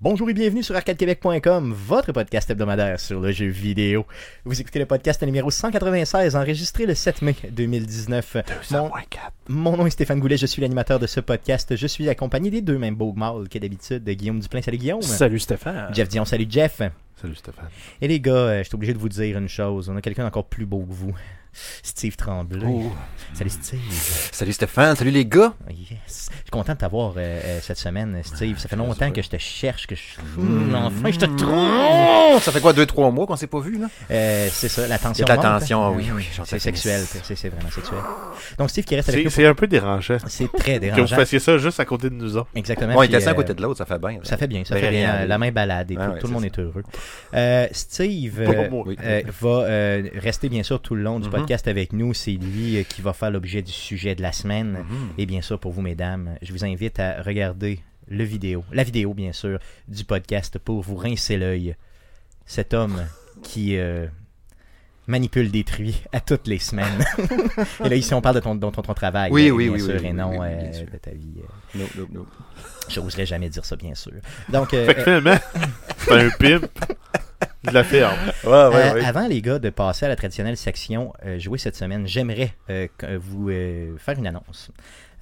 Bonjour et bienvenue sur arcadequebec.com, votre podcast hebdomadaire sur le jeu vidéo. Vous écoutez le podcast numéro 196, enregistré le 7 mai 2019. Mon, mon nom est Stéphane Goulet, je suis l'animateur de ce podcast. Je suis accompagné des deux mêmes beaux mâles que d'habitude, de Guillaume Duplain. Salut Guillaume. Salut Stéphane. Jeff Dion, salut Jeff. Salut Stéphane. Et les gars, euh, je suis obligé de vous dire une chose. On a quelqu'un encore plus beau que vous. Steve Tremblay. Oh. Salut Steve. Salut Stéphane, salut les gars. Yes. Je suis content de t'avoir euh, euh, cette semaine, Steve. Ça fait longtemps que je te cherche, que je... Hum, enfin, je te trouve. Oh, ça fait quoi, deux, trois mois qu'on s'est pas vu, là? Euh, c'est ça, la tension. Il y a de la monte, tension, hein? oui, oui, j'en C'est sais sexuel, c'est c'est vraiment sexuel. Donc Steve qui reste avec C'est nous. c'est un peu dérangeant C'est très que vous dérangeant. fassiez ça juste à côté de nous autres. Exactement. Puis, était assis à côté de l'autre, ça fait bien. là. Ça fait bien, ça fait bien. la main balade et Ouais, tout, ouais, tout le monde ça. est heureux. Euh, Steve euh. Oui. euh, va euh, rester bien sûr tout le long du Mhm. podcast avec nous. C'est lui euh, qui va faire l'objet du sujet de la semaine. Mhm. Et bien sûr, pour vous, mesdames, je vous invite à regarder le vidéo, la vidéo, bien sûr, du podcast pour vous rincer l'œil. Cet homme qui euh, manipule des truies à toutes les semaines. et là, ici, on parle de ton, de ton, ton travail. Oui, euh, oui, bien oui, sûr, oui, et non oui, euh, bien sûr. de ta vie. euh, No, no, no. J'oserais jamais dire ça, bien sûr. Donc, euh, Fait que finalement, c'est un pimp de la ferme. Ouais, Euh, ouais, ouais. Avant, les gars, de passer à la traditionnelle section euh, jouer cette semaine, j'aimerais euh, vous euh, faire une annonce.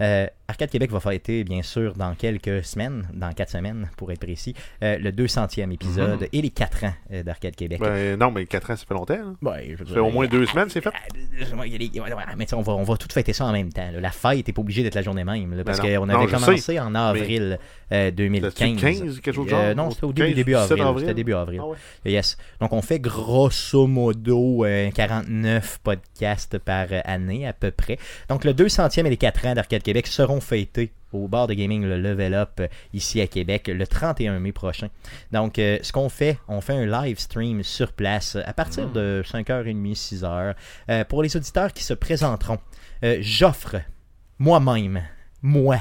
Euh, Arcade Québec va fêter, bien sûr, dans quelques semaines, dans quatre semaines pour être précis, euh, le 200e épisode Mhm. et les 4 ans euh, d'Arcade Québec. Ben non, mais 4 ans, ça fait longtemps. hein. Ça fait au moins deux semaines, c'est fait. mais on va, on va tout fêter ça en même temps. là. La fête n'est pas obligée d'être la journée même, là, parce Ben qu'on avait commencé en avril euh, 2015. C'était-tu 15, quelque chose genre? non, c'était au 15, début, début 17 avril. avril? C'était début avril. Ah ouais. Yes. Donc, on fait grosso modo euh, 49 podcasts par année, à peu près. Donc, le 200e et les 4 ans d'Arcade Québec seront fêtés au bar de gaming, le Level Up, euh, ici à Québec, le 31 mai prochain. Donc, euh, ce qu'on fait, on fait un live stream sur place à partir de 5h30, 6h. Euh, pour les auditeurs qui se présenteront, j'offre moi-même, moi,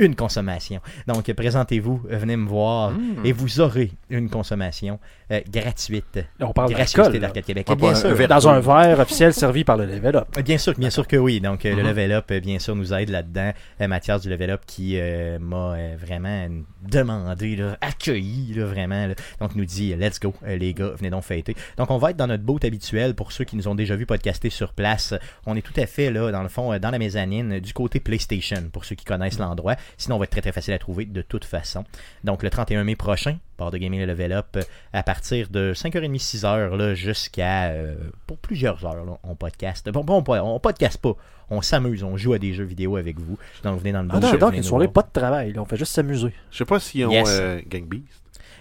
une consommation. Donc, euh, présentez-vous, euh, venez me voir Mm. et vous aurez une consommation euh, gratuite. On parle d'Arcade Québec. Ouais, Et bien un sûr. Dans un verre officiel servi par le Level Up. bien sûr, bien sûr que oui. Donc, euh, le Mhm. Level Up, euh, bien sûr, nous aide là-dedans. Euh, Mathias du Level Up qui euh, m'a euh, vraiment demandé, là, accueilli, là, vraiment. là. Donc, nous dit, let's go, euh, les gars, venez donc fêter. Donc, on va être dans notre boat habituel pour ceux qui nous ont déjà vu podcaster sur place. On est tout à fait, là, dans le fond, euh, dans la mezzanine, euh, du côté PlayStation, pour ceux qui connaissent l'endroit. Sinon, on va être très, très facile à trouver de toute façon. Donc, le 31 mai prochain, bar de gaming le Level Up, euh, à partir de 5h30, 6h, là, jusqu'à, euh, pour plusieurs heures, là, on podcast. Bon, bon, on, on podcast pas. On s'amuse, on joue à des jeux vidéo avec vous. Donc, venez dans le Ah non, venez donc, une soirée, voir. pas de travail. là. On fait juste s'amuser. Je sais pas s'ils ont Yes. euh, Gang Beast.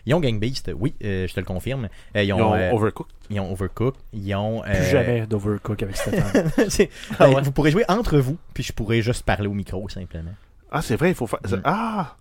Ils ont Gang Beast, oui, euh, je te le confirme. Euh, ils, Ils ont, ont euh, Overcooked. ils ont Overcooked. Ils ont. Plus euh, jamais d'Overcook avec Stéphane. Ah ben, ouais. Vous pourrez jouer entre vous, puis je pourrais juste parler au micro simplement. Ah, c'est vrai, il faut faire. Mm. Ah!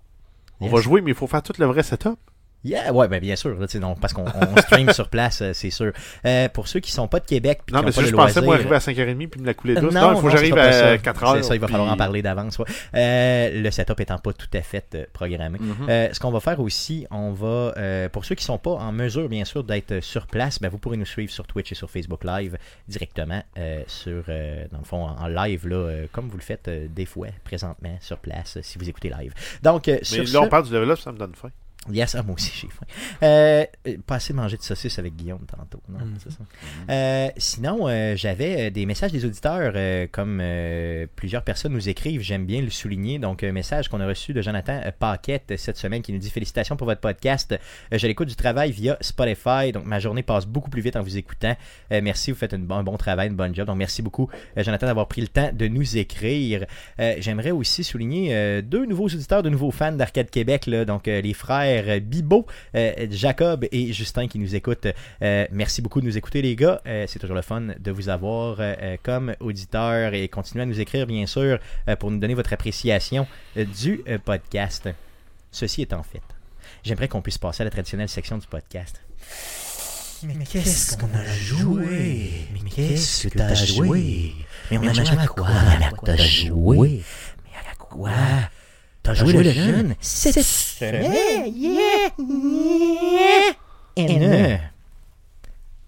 On va jouer, mais il faut faire tout le vrai setup. Yeah, ouais, ben bien sûr, là, donc, parce qu'on on stream sur place, euh, c'est sûr. Euh, pour ceux qui sont pas de Québec, puis Non, qui mais ont pas je le pensais, moi, arriver à 5h30 puis me la couler Euh, douce. Non, il faut que j'arrive à ça. 4h. C'est ça, il va puis- falloir en parler d'avance. ouais. Euh, le setup étant pas tout à fait euh, programmé. Mhm. Euh, ce qu'on va faire aussi, on va, pour ceux qui sont pas en mesure, bien sûr, d'être sur place, ben, vous pourrez nous suivre sur Twitch et sur Facebook Live directement, sur, dans le fond, en, en live, là, comme vous le faites des fois, présentement, sur place, si vous écoutez live. Donc, Mais sur là, ce- on parle du level up, ça me donne faim. Yes, ah, moi aussi j'ai faim. Euh, pas assez mangé de saucisse avec Guillaume tantôt. Non, Mhm. ça. Euh, sinon, euh, j'avais euh, des messages des auditeurs, comme plusieurs personnes nous écrivent, j'aime bien le souligner. Donc, un message qu'on a reçu de Jonathan Paquette cette semaine qui nous dit Félicitations pour votre podcast. Je l'écoute du travail via Spotify, donc ma journée passe beaucoup plus vite en vous écoutant. Merci, vous faites une- un bon travail, une bonne job. Donc, merci beaucoup, Jonathan, d'avoir pris le temps de nous écrire. J'aimerais aussi souligner deux nouveaux auditeurs, de nouveaux fans d'Arcade Québec, là, donc les frères euh, Bibo, euh, Jacob et Justin qui nous écoutent. Euh, merci beaucoup de nous écouter, les gars. Euh, C'est toujours le fun de vous avoir comme auditeurs et continuez à nous écrire, bien sûr, pour nous donner votre appréciation du podcast. Ceci étant fait, j'aimerais qu'on puisse passer à la traditionnelle section du podcast. Mais qu'est-ce qu'on a joué? Mais qu'est-ce que t'as joué? Mais on a joué à quoi? À quoi? T'as joué? Mais à quoi? T'as joué le jeune? Semaine? Yeah! Yeah! N.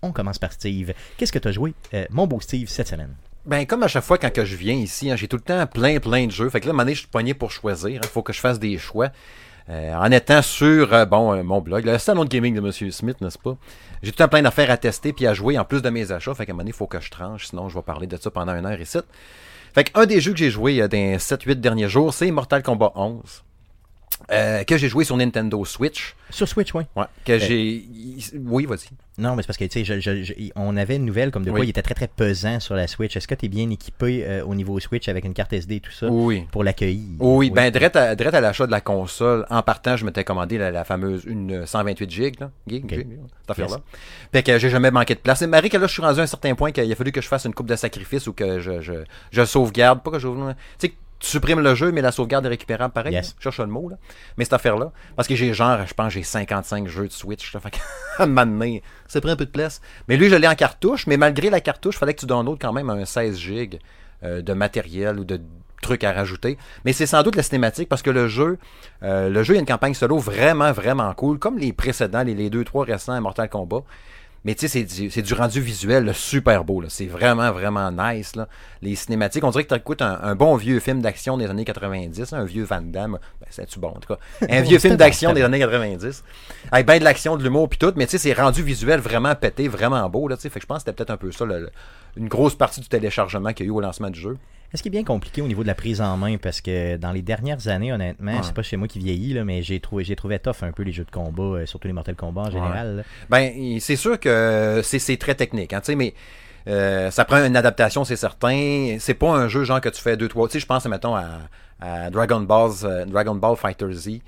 On commence par Steve. Qu'est-ce que t'as joué, euh, mon beau Steve, cette semaine? Ben, comme à chaque fois quand que je viens ici, hein, j'ai tout le temps plein, plein de jeux. Fait que là, à un moment donné, je suis pogné pour choisir. Il faut que je fasse des choix. Euh, en étant sur euh, bon euh, mon blog, le salon de gaming de Monsieur Smith, n'est-ce pas? J'ai tout un plein d'affaires à tester puis à jouer en plus de mes achats. Fait qu'à un moment donné, il faut que je tranche, sinon je vais parler de ça pendant une heure ici. Fait qu'un des jeux que j'ai joué euh, dans les 7-8 derniers jours, c'est Mortal Kombat 11. Euh, que j'ai joué sur Nintendo Switch. Sur Switch, oui. Ouais, que j'ai. Oui, vas-y. Non, mais c'est parce que, tu sais, on avait une nouvelle comme de quoi Oui. il était très très pesant sur la Switch. Est-ce que tu es bien équipé euh, au niveau Switch avec une carte SD et tout ça Oui. pour l'accueillir? Oui, ben, direct à, direct à l'achat de la console, en partant, je m'étais commandé la, la fameuse une 128 gigs, là. Gig, Ok. gig, cette affaire-là. Fait que j'ai jamais manqué de place. Et Marie, que là, je suis rendu à un certain point qu'il a fallu que je fasse une coupe de sacrifice ou que je, je, je sauvegarde. Pas que je. Tu sais, que tu supprimes le jeu, mais la sauvegarde est récupérable pareil. Yes. Je cherche le mot, là. Mais cette affaire-là, parce que j'ai genre, je pense, j'ai 55 jeux de Switch, là. Fait un moment donné, ça prend un peu de place. Mais lui, je l'ai en cartouche, mais malgré la cartouche, il fallait que tu downloades quand même un 16 gigs euh, de matériel ou de trucs à rajouter. Mais c'est sans doute la cinématique parce que le jeu, euh, le jeu, il y a une campagne solo vraiment, vraiment cool, comme les précédents, les, les deux, trois récents à Mortal Kombat. Mais tu sais, c'est du, rendu visuel là, super beau. C'est vraiment, vraiment nice. Là. Les cinématiques, on dirait que tu écoutes un, un bon vieux film d'action des années 90, un vieux Van Damme. Ben, c'est-tu bon, en tout cas? Un vieux film d'action des années 90. Avec ben de l'action, de l'humour, puis tout. Mais tu sais, c'est rendu visuel vraiment pété, vraiment beau. Là, fait que je pense que c'était peut-être un peu ça, une grosse partie du téléchargement qu'il y a eu au lancement du jeu. Est-ce qu'il est bien compliqué au niveau de la prise en main? Parce que dans les dernières années, honnêtement, Ouais. c'est pas chez moi qui vieillit, là, mais j'ai trouvé, j'ai trouvé tough un peu les jeux de combat, euh, surtout les Mortal Kombat en général. Ben, c'est sûr que c'est très technique, hein, mais euh, ça prend une adaptation, c'est certain. C'est pas un jeu genre que tu fais deux, trois. Tu sais, je pense, mettons, à, à Dragon, Balls, euh, Dragon Ball Fighter Z.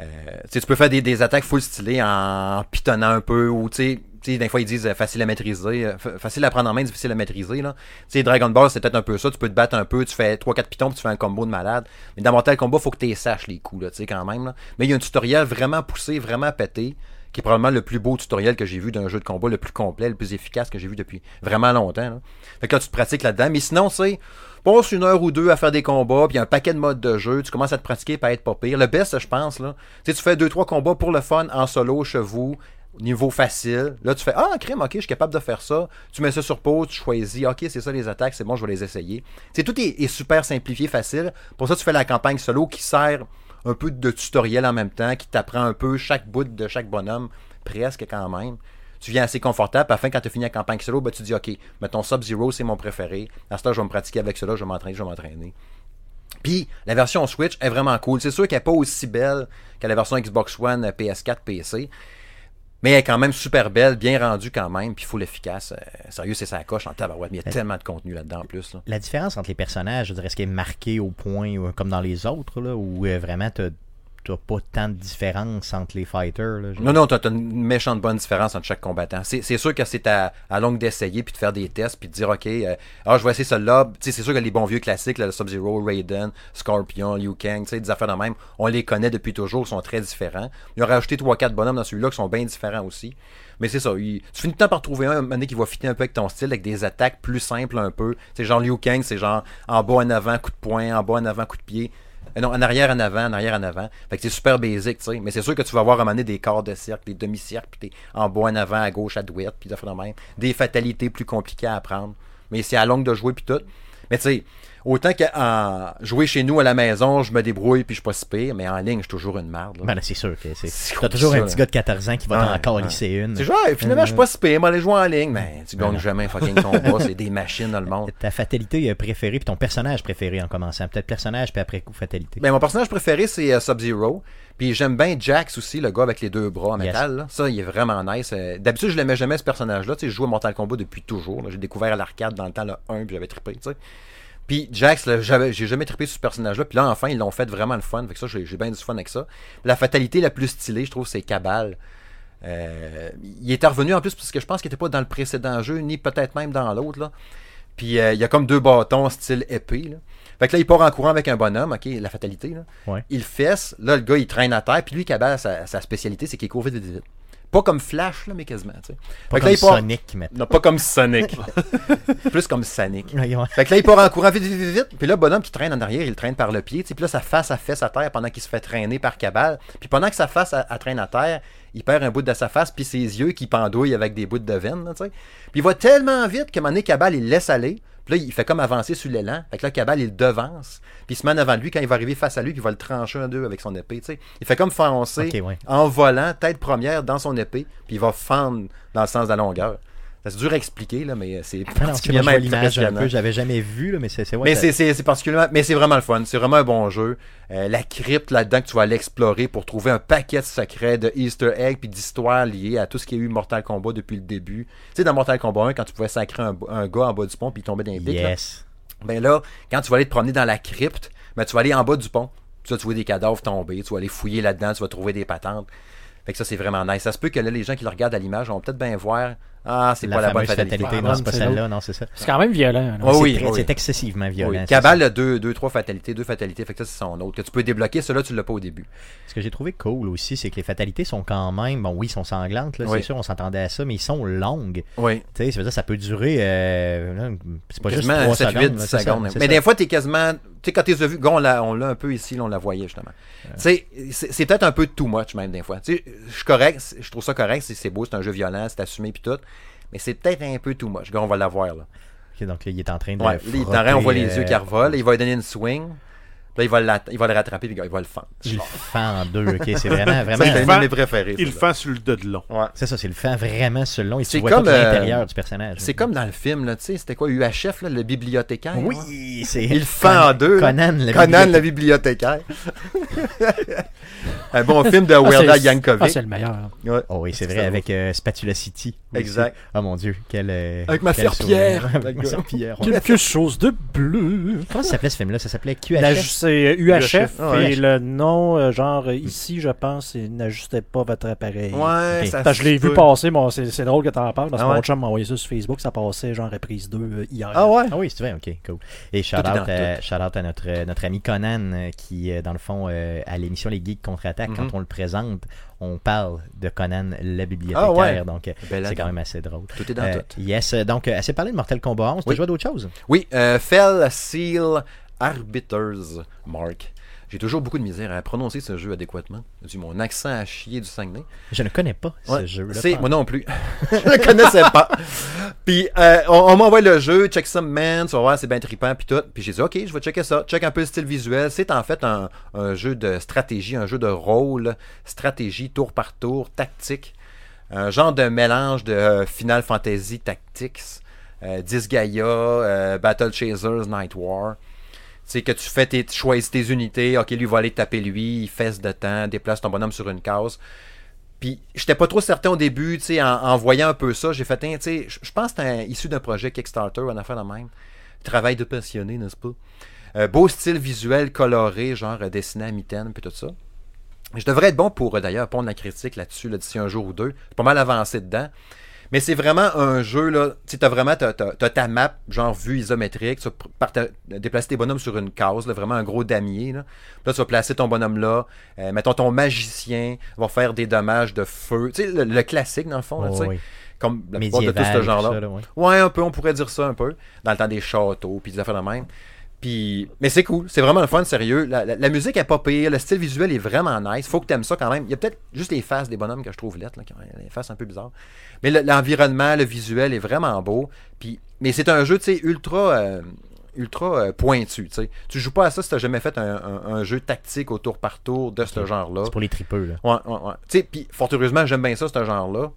Euh, tu peux faire des, des attaques full stylées en pitonnant un peu ou tu sais. Des fois, ils disent euh, facile à maîtriser, euh, fa- facile à prendre en main, difficile à maîtriser. Là. Tu sais, Dragon Ball, c'est peut-être un peu ça. Tu peux te battre un peu, tu fais 3-4 pitons, puis tu fais un combo de malade. Mais dans Mortal Kombat, faut que tu saches les coups, là, tu sais, quand même. Mais il y a un tutoriel vraiment poussé, vraiment pété, qui est probablement le plus beau tutoriel que j'ai vu d'un jeu de combat, le plus complet, le plus efficace que j'ai vu depuis vraiment longtemps. Là. Fait que là, tu te pratiques là-dedans. Mais sinon, c'est passe une heure ou deux à faire des combats, puis un paquet de modes de jeu, tu commences à te pratiquer, pas être pas pire. Le best, je pense, là, tu fais deux, trois combats pour le fun, en solo, chez vous, niveau facile. Là, tu fais Ah, crème, ok, je suis capable de faire ça. Tu mets ça sur pause, tu choisis, ok, c'est ça les attaques, c'est bon, je vais les essayer. Sais, tout est, super simplifié, facile. Pour ça, tu fais la campagne solo qui sert un peu de tutoriel en même temps, qui t'apprend un peu chaque bout de chaque bonhomme, presque quand même. Tu viens assez confortable, afin quand tu as fini la campagne solo, ben, tu dis OK, mettons Sub-Zero, c'est mon préféré. À ce temps, je vais me pratiquer avec cela, je vais m'entraîner, je vais m'entraîner. Puis la version Switch est vraiment cool. C'est sûr qu'elle n'est pas aussi belle que la version Xbox One, euh, PS4, PC. Mais elle est quand même super belle, bien rendue quand même, puis full efficace. Euh, sérieux, c'est sa coche en tabarouette. Mais il y a tellement de contenu là-dedans en plus. là. La différence entre les personnages, je dirais, est-ce qu'elle est marquée au point euh, comme dans les autres, là, ou euh, vraiment t'as t'as pas tant de différence entre les fighters là, Non, non, t'as une méchante bonne différence entre chaque combattant. C'est sûr que c'est à, longue d'essayer, puis de faire des tests, puis de dire, OK, euh, ah, je vais essayer celui-là. C'est sûr que les bons vieux classiques, le Sub-Zero, Raiden, Scorpion, Liu Kang, des affaires de même, on les connaît depuis toujours, ils sont très différents. Ils ont rajouté 3-4 bonhommes dans celui-là qui sont bien différents aussi. Mais c'est ça, il- tu finis temps par trouver un, un qui va fitter un peu avec ton style, avec des attaques plus simples un peu. C'est genre Liu Kang, c'est genre en bas, en avant, coup de poing, en bas, en avant, coup de pied. Euh, Non, en arrière, en avant, en arrière, en avant. Fait que c'est super basic, tu sais. Mais c'est sûr que tu vas moment donné des quarts de cercle, des demi-cercles, puis t'es en bas, en avant, à gauche, à droite, puis de même. Des fatalités plus compliquées à apprendre. Mais c'est à longue de jouer, puis tout. Mais tu sais, autant qu'à jouer chez nous à la maison, je me débrouille, puis je suis pas si pire, mais en ligne, je suis toujours une merde. Ben c'est sûr que c'est. T'as toujours ça, un petit gars de 14 ans qui va Ouais, encore ouais. lisser une. C'est genre, finalement, je suis pas si pire, mais aller jouer en ligne. Mais tu gagnes non. jamais un fucking combat, c'est des machines dans le monde. Ta fatalité euh, préférée, puis ton personnage préféré en commençant. Peut-être personnage, puis après coup, fatalité. Ben, mon personnage préféré, c'est euh, Sub-Zero. Puis j'aime bien Jax aussi, le gars avec les deux bras en Yes. métal. là. Ça, il est vraiment nice. Euh, D'habitude, je l'aimais jamais, ce personnage-là. Tu sais, je joue à Mortal Kombat depuis toujours. J'ai découvert l'arcade dans le temps le 1, puis j'avais trippé, tu sais. Puis Jax, j'ai jamais trippé sur ce personnage-là. Puis là, enfin, ils l'ont fait vraiment le fun. Fait que ça, j'ai bien du fun avec ça. La fatalité la plus stylée, je trouve, c'est Cabal. Euh, il était revenu en plus parce que je pense qu'il était pas dans le précédent jeu, ni peut-être même dans l'autre. là. Puis euh, il y a comme deux bâtons style épée. Là. Fait que là, il part en courant avec un bonhomme, ok, la fatalité. Là. Ouais. Il fesse, là, le gars, il traîne à terre. Puis lui, Cabal, sa, sa spécialité, c'est qu'il court vite, vite, vite. Pas comme Flash, là, mais quasiment. tu sais. Pas Fait comme là, il part- Sonic, maintenant. Non, pas comme Sonic. Plus comme Sonic. Fait que là, il part en courant vite, vite, vite, vite. Puis là, le bonhomme qui traîne en arrière, il traîne par le pied. tu sais. Puis là, sa face, elle fesse à terre pendant qu'il se fait traîner par Cabal. Puis pendant que sa face, elle traîne à terre, il perd un bout de sa face, puis ses yeux qui pendouillent avec des bouts de veine. là, tu sais. Puis il va tellement vite que un moment donné, Cabal, il laisse aller. Puis là, il fait comme avancer sur l'élan. Fait que là, Cabal, il devance. Puis il se met en avant de lui quand il va arriver face à lui, puis il va le trancher un deux avec son épée. tu sais. Il fait comme foncer ouais. en volant, tête première dans son épée, puis il va fendre dans le sens de la longueur. C'est dur à expliquer, là, mais c'est Ah non, particulièrement vois l'image un impressionnant. peu, j'avais jamais vu, là, mais c'est ouais, Mais c'est- c'est c'est particulièrement, mais c'est vraiment le fun. C'est vraiment un bon jeu. Euh, la crypte là-dedans que tu vas aller explorer pour trouver un paquet de secrets, de Easter eggs puis d'histoires liées à tout ce qui a eu Mortal Kombat depuis le début. Tu sais, dans Mortal Kombat 1, quand tu pouvais sacrer un, un gars en bas du pont puis il tombait dans les pics, là, Yes. ben là, quand tu vas aller te promener dans la crypte, ben tu vas aller en bas du pont. Tu vas trouver des cadavres tombés, tu vas aller fouiller là-dedans, tu vas trouver des patentes. Fait que ça, c'est vraiment nice. Ça se peut que là, les gens qui le regardent à l'image vont peut-être bien voir Ah, c'est pas la bonne fatalité. fatalité. Ah, Non, c'est pas celle-là, non, c'est ça. C'est quand même violent. Ouais, C'est oui, très- oui. C'est excessivement violent. Oui. c'est Cabal a deux, deux, trois fatalités, deux fatalités, fait que ça, c'est son autre. Que tu peux débloquer, cela tu l'as pas au début. Ce que j'ai trouvé cool aussi, c'est que les fatalités sont quand même, bon oui, ils sont sanglantes, là, Oui. c'est sûr, on s'entendait à ça, mais ils sont longues. Oui. Tu sais, ça veut dire ça peut durer, euh, là, c'est pas juste Quasiment 3 7, secondes. 8 là, ça, secondes. Mais ça. des fois, t'es quasiment. Tu sais, quand tu les as vus, Gon, on l'a on l'a un peu ici, là, on la voyait justement. Tu sais, c'est c'est peut-être un peu too much même des fois. Tu sais, je suis correct, je trouve ça correct, c'est c'est beau, c'est un jeu violent, c'est assumé puis tout. Mais c'est peut-être un peu too much. On va l'avoir là. Ok, donc là, il est en train de. Ouais, là, il est en train, on voit les yeux qui euh, revolent, il va lui donner une swing. Là, il va, il le rattraper, puis il va le fendre. Il le fend en deux, ok, c'est vraiment, vraiment. c'est un de mes préférés. Il le fait sur le de long. Ouais. C'est ça, c'est le fend vraiment sur le long et tu C'est vois comme, tout euh, l'intérieur du personnage. C'est comme dans le film, là, tu sais, c'était quoi, UHF, là, le bibliothécaire? Oui, c'est. Il le fend en deux. Conan, le Conan, le bibliothécaire. un bon film de Ah, Weird Al c'est- Yankovic. Ah, c'est le meilleur. Ouais. Oh oui, c'est vrai, avec euh, Spatula City. aussi. Exact. Oh mon dieu, quel. euh, Avec ma ma serpillière. ouais. Quelque chose de bleu. Comment ça s'appelait ce film-là? Ça s'appelait La- QHF. C'est UHF, ouais. et le nom, euh, genre, euh, ici, je pense, c'est n'ajustez pas votre appareil. Ouais, Ok. ça Parce que je l'ai vu passer, bon, c'est c'est drôle que t'en parles, parce que Ah ouais? mon chum m'a envoyé ça sur Facebook, ça passait genre reprise 2 euh, hier. Ah ouais? Ah oui, c'est vrai, ok, cool. Et shout est dans out, à, shout out à notre, notre ami Conan qui, dans le fond, euh, à l'émission Les Geeks contre-attaque, quand on le présente, on parle de Conan le bibliothécaire. Ah ouais. Donc, c'est quand même assez drôle. Tout est dans Euh, tout. yes, donc, assez parlé de Mortal Kombat 11. T'as Oui. joué à d'autres choses? Oui, euh, Fell Seal Arbiters, Mark. J'ai toujours beaucoup de misère à prononcer ce jeu adéquatement. Du mon accent à chier du Saguenay. Je ne connais pas ce jeu-là. moi non plus. je le connaissais pas. Puis euh, on, on m'envoie le jeu, check some man, tu vas voir, c'est bien trippant, puis tout. Puis j'ai dit, ok, je vais checker ça. Check un peu le style visuel. C'est en fait un, un jeu de stratégie, un jeu de rôle, stratégie, tour par tour, tactique. Un genre de mélange de euh, Final Fantasy Tactics, euh, Disgaea, euh, Battle Chasers, Night War. Sais, que tu fais tes, choisis tes unités, ok, lui va aller taper lui, il fesse de temps, déplace ton bonhomme sur une case. Puis, j'étais pas trop certain au début, tu sais, en, voyant un peu ça, j'ai fait, un, tu sais, je pense que c'était issu d'un projet Kickstarter, ou une affaire de même. Travail de passionné, n'est-ce pas? Euh, beau style visuel coloré, genre euh, dessiné à mitaine, puis tout ça. Je devrais être bon pour, euh, d'ailleurs, pondre la critique là-dessus, là, d'ici un jour ou deux. Pas mal avancé dedans. Mais c'est vraiment un jeu, là. Tu t'as vraiment ta map, genre vue isométrique. Tu vas déplacer tes bonhommes sur une case, là, vraiment un gros damier. Là. Puis là, tu vas placer ton bonhomme là. Euh, mettons, ton magicien va faire des dommages de feu. Tu sais, le, le classique, dans le fond, là, Oh, oui. Comme la plupart de tout ce genre-là. ouais. Ouais, un peu, on pourrait dire ça un peu. Dans le temps des châteaux, puis des affaires de même. Puis, mais c'est cool, c'est vraiment le fun, sérieux. La, la- la musique est pas pire, le style visuel est vraiment nice. Faut que t'aimes ça quand même. Il y a peut-être juste les faces des bonhommes que je trouve lettres, là, qui ont les faces un peu bizarres. Mais le- l'environnement, le visuel est vraiment beau. Puis, mais c'est un jeu, tu sais, ultra, euh, ultra euh, pointu. Tu sais, tu joues pas à ça si t'as jamais fait un, un- un jeu tactique au tour par tour de ce genre-là. C'est pour les tripeux, là. Ouais, ouais, ouais. Tu sais, puis fort heureusement, j'aime bien ça, ce genre-là.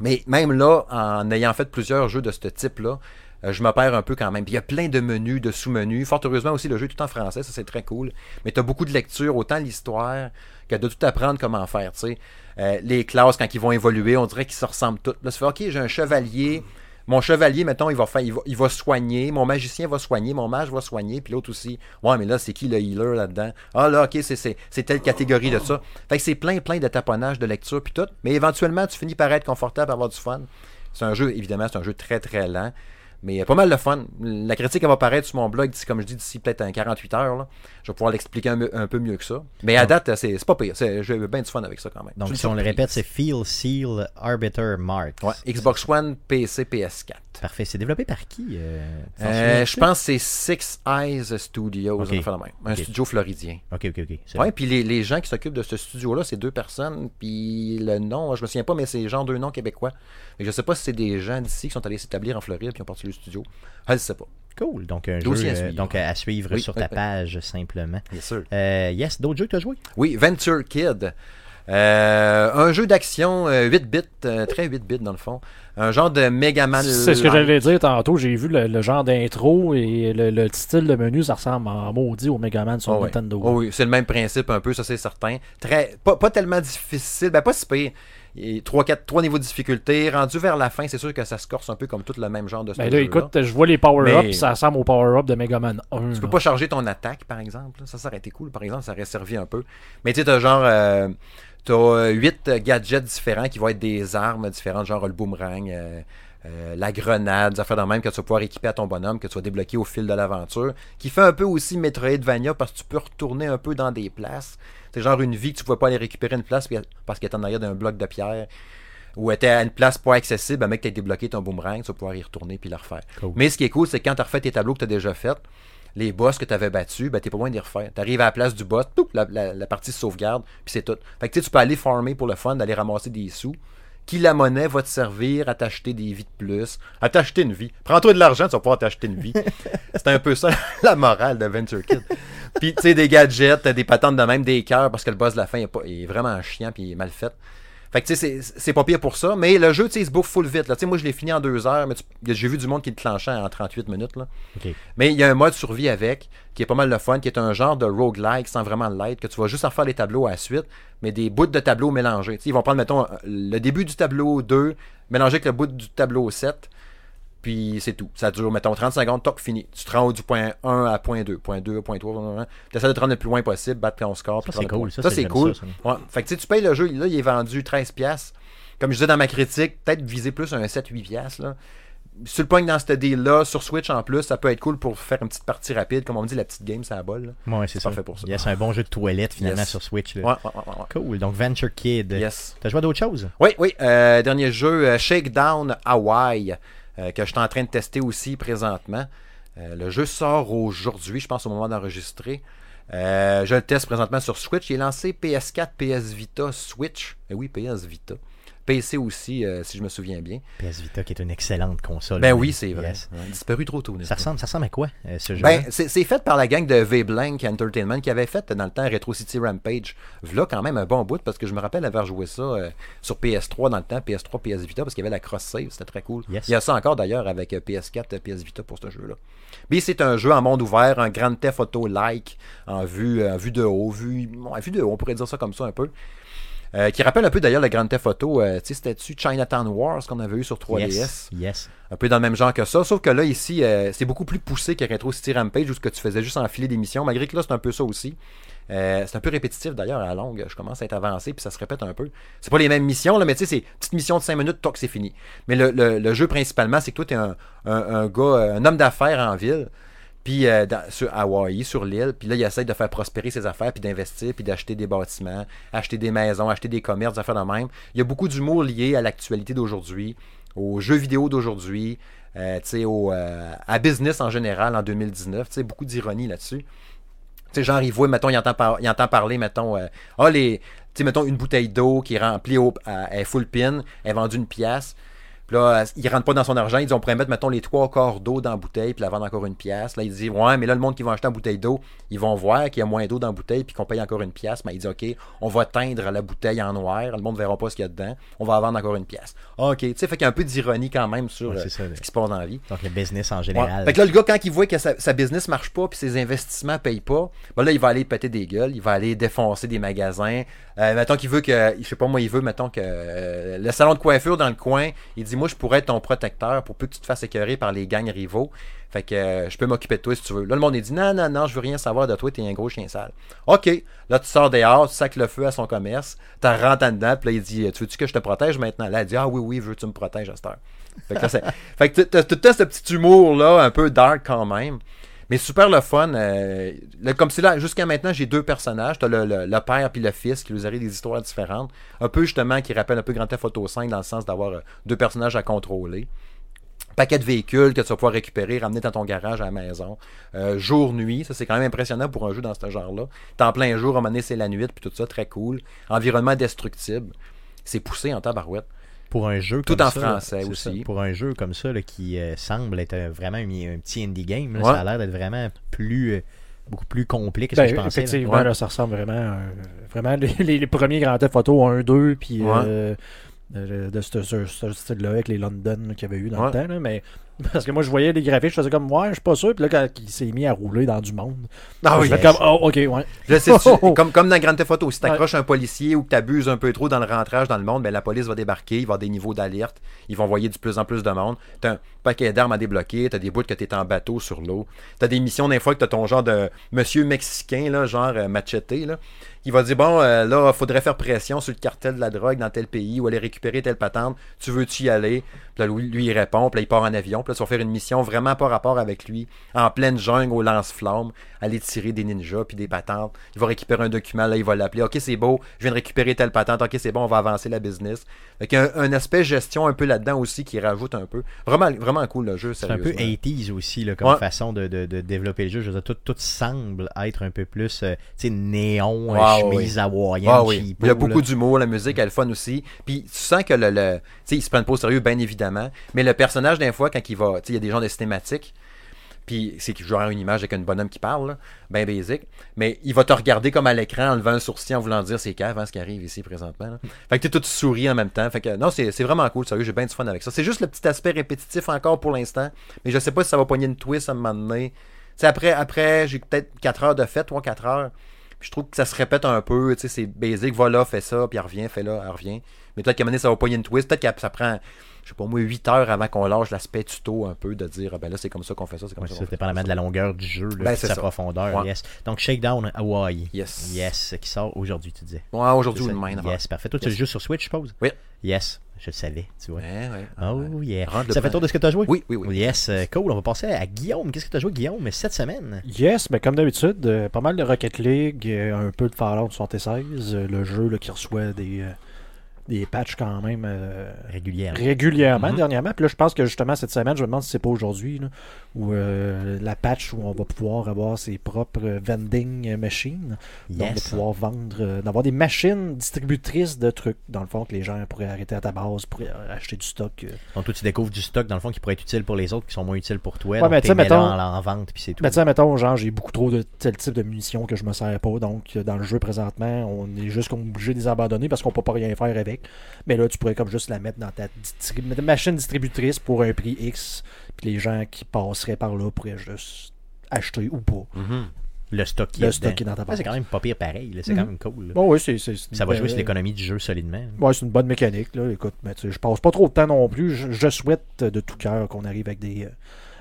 Mais même là, en ayant fait plusieurs jeux de ce type-là, je me perds un peu quand même. Puis il y a plein de menus, de sous-menus. Fort heureusement aussi, le jeu est tout en français, ça c'est très cool. Mais tu as beaucoup de lecture, autant l'histoire que de tout apprendre comment faire. tu. Euh, les classes, quand ils vont évoluer, on dirait qu'ils se ressemblent toutes. Là, ça fait, OK, j'ai un chevalier. Mon chevalier, mettons, il va, faire, il, va, soigner. Mon magicien va soigner. Mon mage va soigner. Puis l'autre aussi. Ouais, mais là, c'est qui le healer là-dedans? Ah là, OK, c'est telle catégorie de ça. Fait que c'est plein, plein de taponnage, de lecture, puis tout. Mais éventuellement, tu finis par être confortable, avoir du fun. C'est un jeu, évidemment, c'est un jeu très, très lent. Mais pas mal de fun. La critique, elle va paraître sur mon blog, d'ici, comme je dis, d'ici peut-être un 48 heures. là. Je vais pouvoir l'expliquer un, un peu mieux que ça. Mais à date, c'est, c'est pas pire. C'est, j'ai eu bien du fun avec ça quand même. Donc, si on le répète, c'est Feel Seal Arbiter Mark. Ouais, Xbox One, PC, PS4. Parfait. C'est développé par qui euh, Euh, je pense que c'est Six Eyes Studios, un studio floridien. Ok, ok, ok. Ouais, puis les, les gens qui s'occupent de ce studio-là, c'est deux personnes, puis le nom, je me souviens pas, mais c'est genre deux noms québécois. Que je sais pas si c'est des gens d'ici qui sont allés s'établir en Floride puis ont parti le studio. Je ne sais pas. Cool. Donc, un Dossier jeu à euh, suivre. donc, à suivre Oui, sur ta oui. page, simplement. Bien sûr. Euh, yes, d'autres jeux que tu as joué Oui, Venture Kid. Euh, un jeu d'action euh, 8 bits, euh, très 8 bits dans le fond. Un genre de Megaman. C'est ce que j'allais dire tantôt. J'ai vu le, le genre d'intro et le, le style de menu, ça ressemble en maudit au Megaman sur Oh, oui. Nintendo. Oh oui, c'est le même principe un peu, ça c'est certain. Très, pas, pas tellement difficile, ben pas si pire. Et trois, quatre, trois niveaux de difficulté. Rendu vers la fin, c'est sûr que ça se corse un peu comme tout le même genre de Ben là, écoute, je vois les power-ups, ça ressemble au power-up de Megaman 1. Tu peux pas charger ton attaque, par exemple. Ça, ça aurait été cool, par exemple. Ça aurait servi un peu. Mais tu sais, t'as genre... euh, t'as 8 gadgets différents qui vont être des armes différentes, genre le boomerang, euh, euh, la grenade, des affaires de même que tu vas pouvoir équiper à ton bonhomme, que tu vas débloquer au fil de l'aventure. Qui fait un peu aussi Metroidvania parce que tu peux retourner un peu dans des places. C'est genre une vie que tu ne pouvais pas aller récupérer une place parce qu'elle est en arrière d'un bloc de pierre ou était à une place pas accessible, ben, mec, tu as débloqué ton boomerang, tu vas pouvoir y retourner puis le refaire. Cool. Mais ce qui est cool, c'est quand tu as refait tes tableaux que tu as déjà fait, les boss que tu avais battus, ben, tu pas loin d'y refaire. Tu arrives à la place du boss, la, la- la partie se sauvegarde, puis c'est tout. Fait que tu peux aller farmer pour le fun, d'aller ramasser des sous. Qui la monnaie va te servir à t'acheter des vies de plus, à t'acheter une vie. Prends-toi de l'argent, tu vas pouvoir t'acheter une vie. c'est un peu ça la morale de Venture Kid. Puis tu sais, des gadgets, t'as des patentes de même, des cœurs, parce que le boss de la fin est, pas, est vraiment chiant puis il est mal fait. Fait que tu sais, c'est- pas pire pour ça, mais le jeu, tu sais, il se bouffe full vite. Là. Moi, je l'ai fini en deux heures, mais j'ai vu du monde qui le clenchait en 38 minutes. Là. Mais il y a un mode survie avec, qui est pas mal le fun, qui est un genre de roguelike sans vraiment l'être, que tu vas juste en faire les tableaux à la suite, mais des bouts de tableaux mélangés. Ils vont prendre, mettons, le début du tableau 2, mélanger avec le bout du tableau 7, puis c'est tout. Ça dure, mettons, 30 secondes, toc, fini. Tu te rends du point 1 à point 2, point 2, point 3, tu essaies de te rendre le plus loin possible, battre ton score. Ça, c'est cool. Ça, Ça, c'est cool. ça, ça. Ouais. Fait que tu payes le jeu, là, il est vendu 13$. piastres. Comme je disais dans ma critique, peut-être viser plus un 7-8$. piastres, Là. Sur le point que dans ce deal-là, sur Switch en plus, ça peut être cool pour faire une petite partie rapide. Comme on dit, la petite game, ça bol. là. Ouais, c'est ça. parfait pour ça. Yes, c'est un bon jeu de toilette, finalement, Yes. sur Switch. là. Ouais, ouais, ouais, ouais, ouais. Cool. Donc, Venture Kid. Yes. T'as joué à d'autres choses? Oui, oui. euh, dernier jeu, euh, Shakedown Hawaii, euh, que je suis en train de tester aussi présentement. Euh, le jeu sort aujourd'hui, je pense, au moment d'enregistrer. Euh, je le teste présentement sur Switch. Il est lancé PS4, PS Vita, Switch. Oui, PS Vita. PC aussi, euh, si je me souviens bien. PS Vita, qui est une excellente console. Ben là. oui, c'est vrai. Yes. Ouais, Disparu trop tôt, Ça ressemble, ça ressemble à quoi, euh, ce jeu Ben, c'est fait par la gang de V-Blank Entertainment qui avait fait dans le temps Retro City Rampage. Là, quand même un bon bout parce que je me rappelle avoir joué ça euh, sur PS3 dans le temps, PS3, PS Vita, parce qu'il y avait la cross-save, c'était très cool. Yes. Il y a ça encore d'ailleurs avec euh, PS4, euh, PS Vita pour ce jeu-là. Mais c'est un jeu en monde ouvert, un Grand Theft Auto-like, en vue, en vue de haut, vue, en vue de haut, on pourrait dire ça comme ça un peu. Euh, qui rappelle un peu d'ailleurs le Grand Theft Auto, euh, tu sais, c'était-tu Chinatown Wars qu'on avait eu sur 3DS Yes. Yes. un peu dans le même genre que ça. Sauf que là, ici, euh, c'est beaucoup plus poussé que Retro City Rampage où ce que tu faisais juste enfiler des missions. Malgré que là, c'est un peu ça aussi. C'est un peu répétitif d'ailleurs à la longue. Je commence à être avancé puis ça se répète un peu. C'est pas les mêmes missions, là, mais tu sais, c'est petite mission de 5 minutes, toc, c'est fini. Mais le, le- le jeu principalement, c'est que toi, tu es un, un, un gars, un homme d'affaires en ville. Puis euh, dans- sur Hawaï, sur l'île, puis là, il essaie de faire prospérer ses affaires, puis d'investir, puis d'acheter des bâtiments, acheter des maisons, acheter des commerces, des affaires de même. Il y a beaucoup d'humour lié à l'actualité d'aujourd'hui, aux jeux vidéo d'aujourd'hui, euh, au, euh, à business en général en 2019. Tu sais, beaucoup d'ironie là-dessus. Tu sais, genre, il voit, mettons, il entend, il entend parler, mettons, euh, ah, les, mettons, une bouteille d'eau qui est remplie, au, à- est full pin, elle est vendue une pièce. Puis là, euh, il rentre pas dans son argent. Il dit, on pourrait mettre, mettons, les trois quarts d'eau dans la bouteille, puis la vendre encore une pièce. Là, il dit, ouais, mais là, le monde qui va acheter une bouteille d'eau, ils vont voir qu'il y a moins d'eau dans la bouteille, puis qu'on paye encore une pièce. Mais il dit, OK, on va teindre la bouteille en noir. Le monde ne verra pas ce qu'il y a dedans. On va en vendre encore une pièce. OK, tu sais, fait qu'il y a un peu d'ironie quand même sur Ouais, euh, ce qui se passe dans la vie. Donc, le business en Ouais. général. Fait que là, le gars, quand il voit que sa, sa business marche pas, puis ses investissements payent pas, ben là, il va aller péter des gueules, il va aller défoncer des magasins. Euh, mettons qu'il veut que, je sais pas moi, il veut, mettons que euh, le salon de coiffure dans le coin, il dit, moi, je pourrais être ton protecteur pour peu que tu te fasses écœurer par les gangs rivaux. Fait que euh, je peux m'occuper de toi si tu veux. Là, le monde, il dit, non, non, non, je veux rien savoir de toi, t'es un gros chien sale. OK. Là, tu sors dehors, tu sacs le feu à son commerce, tu rentres en dedans, puis là, il dit, tu veux-tu que je te protège maintenant? Là, elle dit, ah oui, oui, veux tu me protèges à cette heure? Fait que, t'as ce petit humour-là, un peu dark quand même. Mais super le fun. euh, comme c'est là, jusqu'à maintenant, j'ai deux personnages. T'as le, le, le père puis le fils qui nous arrivent des histoires différentes. Un peu justement qui rappelle un peu Grand Theft Auto 5 dans le sens d'avoir euh, deux personnages à contrôler. paquet de véhicules que tu vas pouvoir récupérer, ramener dans ton garage à la maison. Euh, jour, nuit, ça c'est quand même impressionnant pour un jeu dans ce genre-là. T'es en plein jour, à un moment c'est la nuit, puis tout ça, très cool. Environnement destructible. C'est poussé en tabarouette. Pour un jeu Tout comme en ça, français aussi. ça, pour un jeu comme ça là, qui euh, semble être euh, vraiment un, un petit indie game, là, Ouais. ça a l'air d'être vraiment plus euh, beaucoup plus complet que ce Ben, que je pensais. là. effectivement, Ouais. là, ça ressemble vraiment à un- vraiment les, les- les premiers Grand Theft Auto 1, 2, puis Ouais. euh, de, de ce, ce- ce style-là avec les London qu'il y avait eu dans Ouais. le temps. là, mais parce que moi, je voyais les graphiques, je faisais comme, ouais, je suis pas sûr. Puis là, quand il s'est mis à rouler dans du monde, Ah je oui, fais comme, oh, ok, ouais. Là, comme, comme dans Grand Theft Auto, si t'accroches Ouais. un policier ou que t'abuses un peu trop dans le rentrage dans le monde, ben, la police va débarquer, il va y avoir des niveaux d'alerte, ils vont envoyer de plus en plus de monde. T'as un paquet d'armes à débloquer, t'as des bouts que t'es en bateau sur l'eau. T'as des missions des fois que t'as ton genre de monsieur mexicain, là, genre euh, machete, là, qui va dire, bon, euh, là, faudrait faire pression sur le cartel de la drogue dans tel pays ou aller récupérer telle patente, tu veux-tu y aller? Puis lui, il répond, puis là, il part en avion, puis là, tu vas faire une mission vraiment pas rapport avec lui, en pleine jungle au lance-flamme, aller tirer des ninjas puis des patentes. Il va récupérer un document, là, il va l'appeler. Ok, c'est beau, je viens de récupérer telle patente. Ok, c'est bon, on va avancer la business. Fait qu'il y a un, un aspect gestion un peu là-dedans aussi qui rajoute un peu. Vraiment, vraiment cool le jeu, C'est un peu sérieusement. 80s aussi là, comme Ouais. façon de, de- de développer le jeu. Je veux dire, tout, tout semble être un peu plus euh, tu sais, néon, Ah, chemise oui. hawaïenne, Ah oui. cheapo, Il y a beaucoup d'humour, la musique, elle est fun aussi. Puis tu sens que le. le tu sais, ils se prennent pas au sérieux, bien évidemment. Mais le personnage, des fois, quand il va. Tu sais, il y a des gens de cinématiques. Puis c'est joue une image avec un bonhomme qui parle, là, ben basic. Mais il va te regarder comme à l'écran en levant un sourcil en voulant dire c'est cave hein, ce qui arrive ici présentement. là. Fait que t'es tout souri en même temps. Fait que non, c'est vraiment cool, sérieux, j'ai bien du fun avec ça. C'est juste le petit aspect répétitif encore pour l'instant. Mais je sais pas si ça va pogner une twist à un moment donné. Après, après j'ai peut-être 4 heures de fête, 3-4 heures. Puis je trouve que ça se répète un peu, tu sais, c'est basic, va là, fais ça, puis elle revient, fais là, elle revient. Mais peut-être qu'à un moment donné, ça va pogner une twist, peut-être que ça prend, je sais pas moi, 8 heures avant qu'on lâche l'aspect tuto un peu, de dire, ah ben là, c'est comme ça qu'on fait ça, c'est comme Ouais, ça. ça, dépendamment de la longueur du jeu, là, Ben, de sa ça. profondeur. Ouais. Yes. Donc Shakedown Hawaii. Yes. Yes, qui sort aujourd'hui, tu disais. Ouais, aujourd'hui ou demain. Yes, parfait. Toi, tu le joues sur Switch, je suppose? Oui. Yes, je le savais, tu vois. Ouais, ouais. Oh Ouais. yeah. Rentre le Ça fait plan. tour de ce que tu as joué? Oui, oui, oui. Yes, euh, cool. On va passer à Guillaume. Qu'est-ce que tu as joué, Guillaume, cette semaine? Yes, mais comme d'habitude, euh, pas mal de Rocket League, euh, un peu de Fallout 76, euh, le jeu là, qui reçoit des, euh, des patchs quand même euh, Régulièrement. régulièrement Mhm. dernièrement. Puis là, je pense que justement cette semaine, je me demande si c'est pas aujourd'hui, où euh, la patch où on va pouvoir avoir ses propres vending machines. Donc, de pouvoir vendre, euh, d'avoir des machines distributrices de trucs, dans le fond, que les gens pourraient arrêter à ta base, pourraient acheter du stock. Donc, toi, tu découvres du stock, dans le fond, qui pourrait être utile pour les autres, qui sont moins utiles pour toi. Ouais, donc, mais tu sais, mettons- en, en vente, puis c'est tout. Mais tu sais, mettons, genre, j'ai beaucoup trop de tel type de munitions que je me sers pas. Donc, dans le jeu présentement, on est juste obligé de les abandonner parce qu'on peut pas rien faire avec. Mais là, tu pourrais comme juste la mettre dans ta machine distributrice pour un prix X. Puis les gens qui passeraient par là pourraient juste acheter ou pas. Mhm. le stock qui Le est stock dedans. qui est dans ta Ouais, c'est quand même pas pire pareil. C'est Mhm. quand même cool. Bon, oui, Ça va une- jouer sur l'économie du jeu solidement. Ouais, c'est une bonne mécanique. Là. Écoute, mais je passe pas trop de temps non plus. Je, je souhaite euh, de tout cœur qu'on arrive avec des. euh,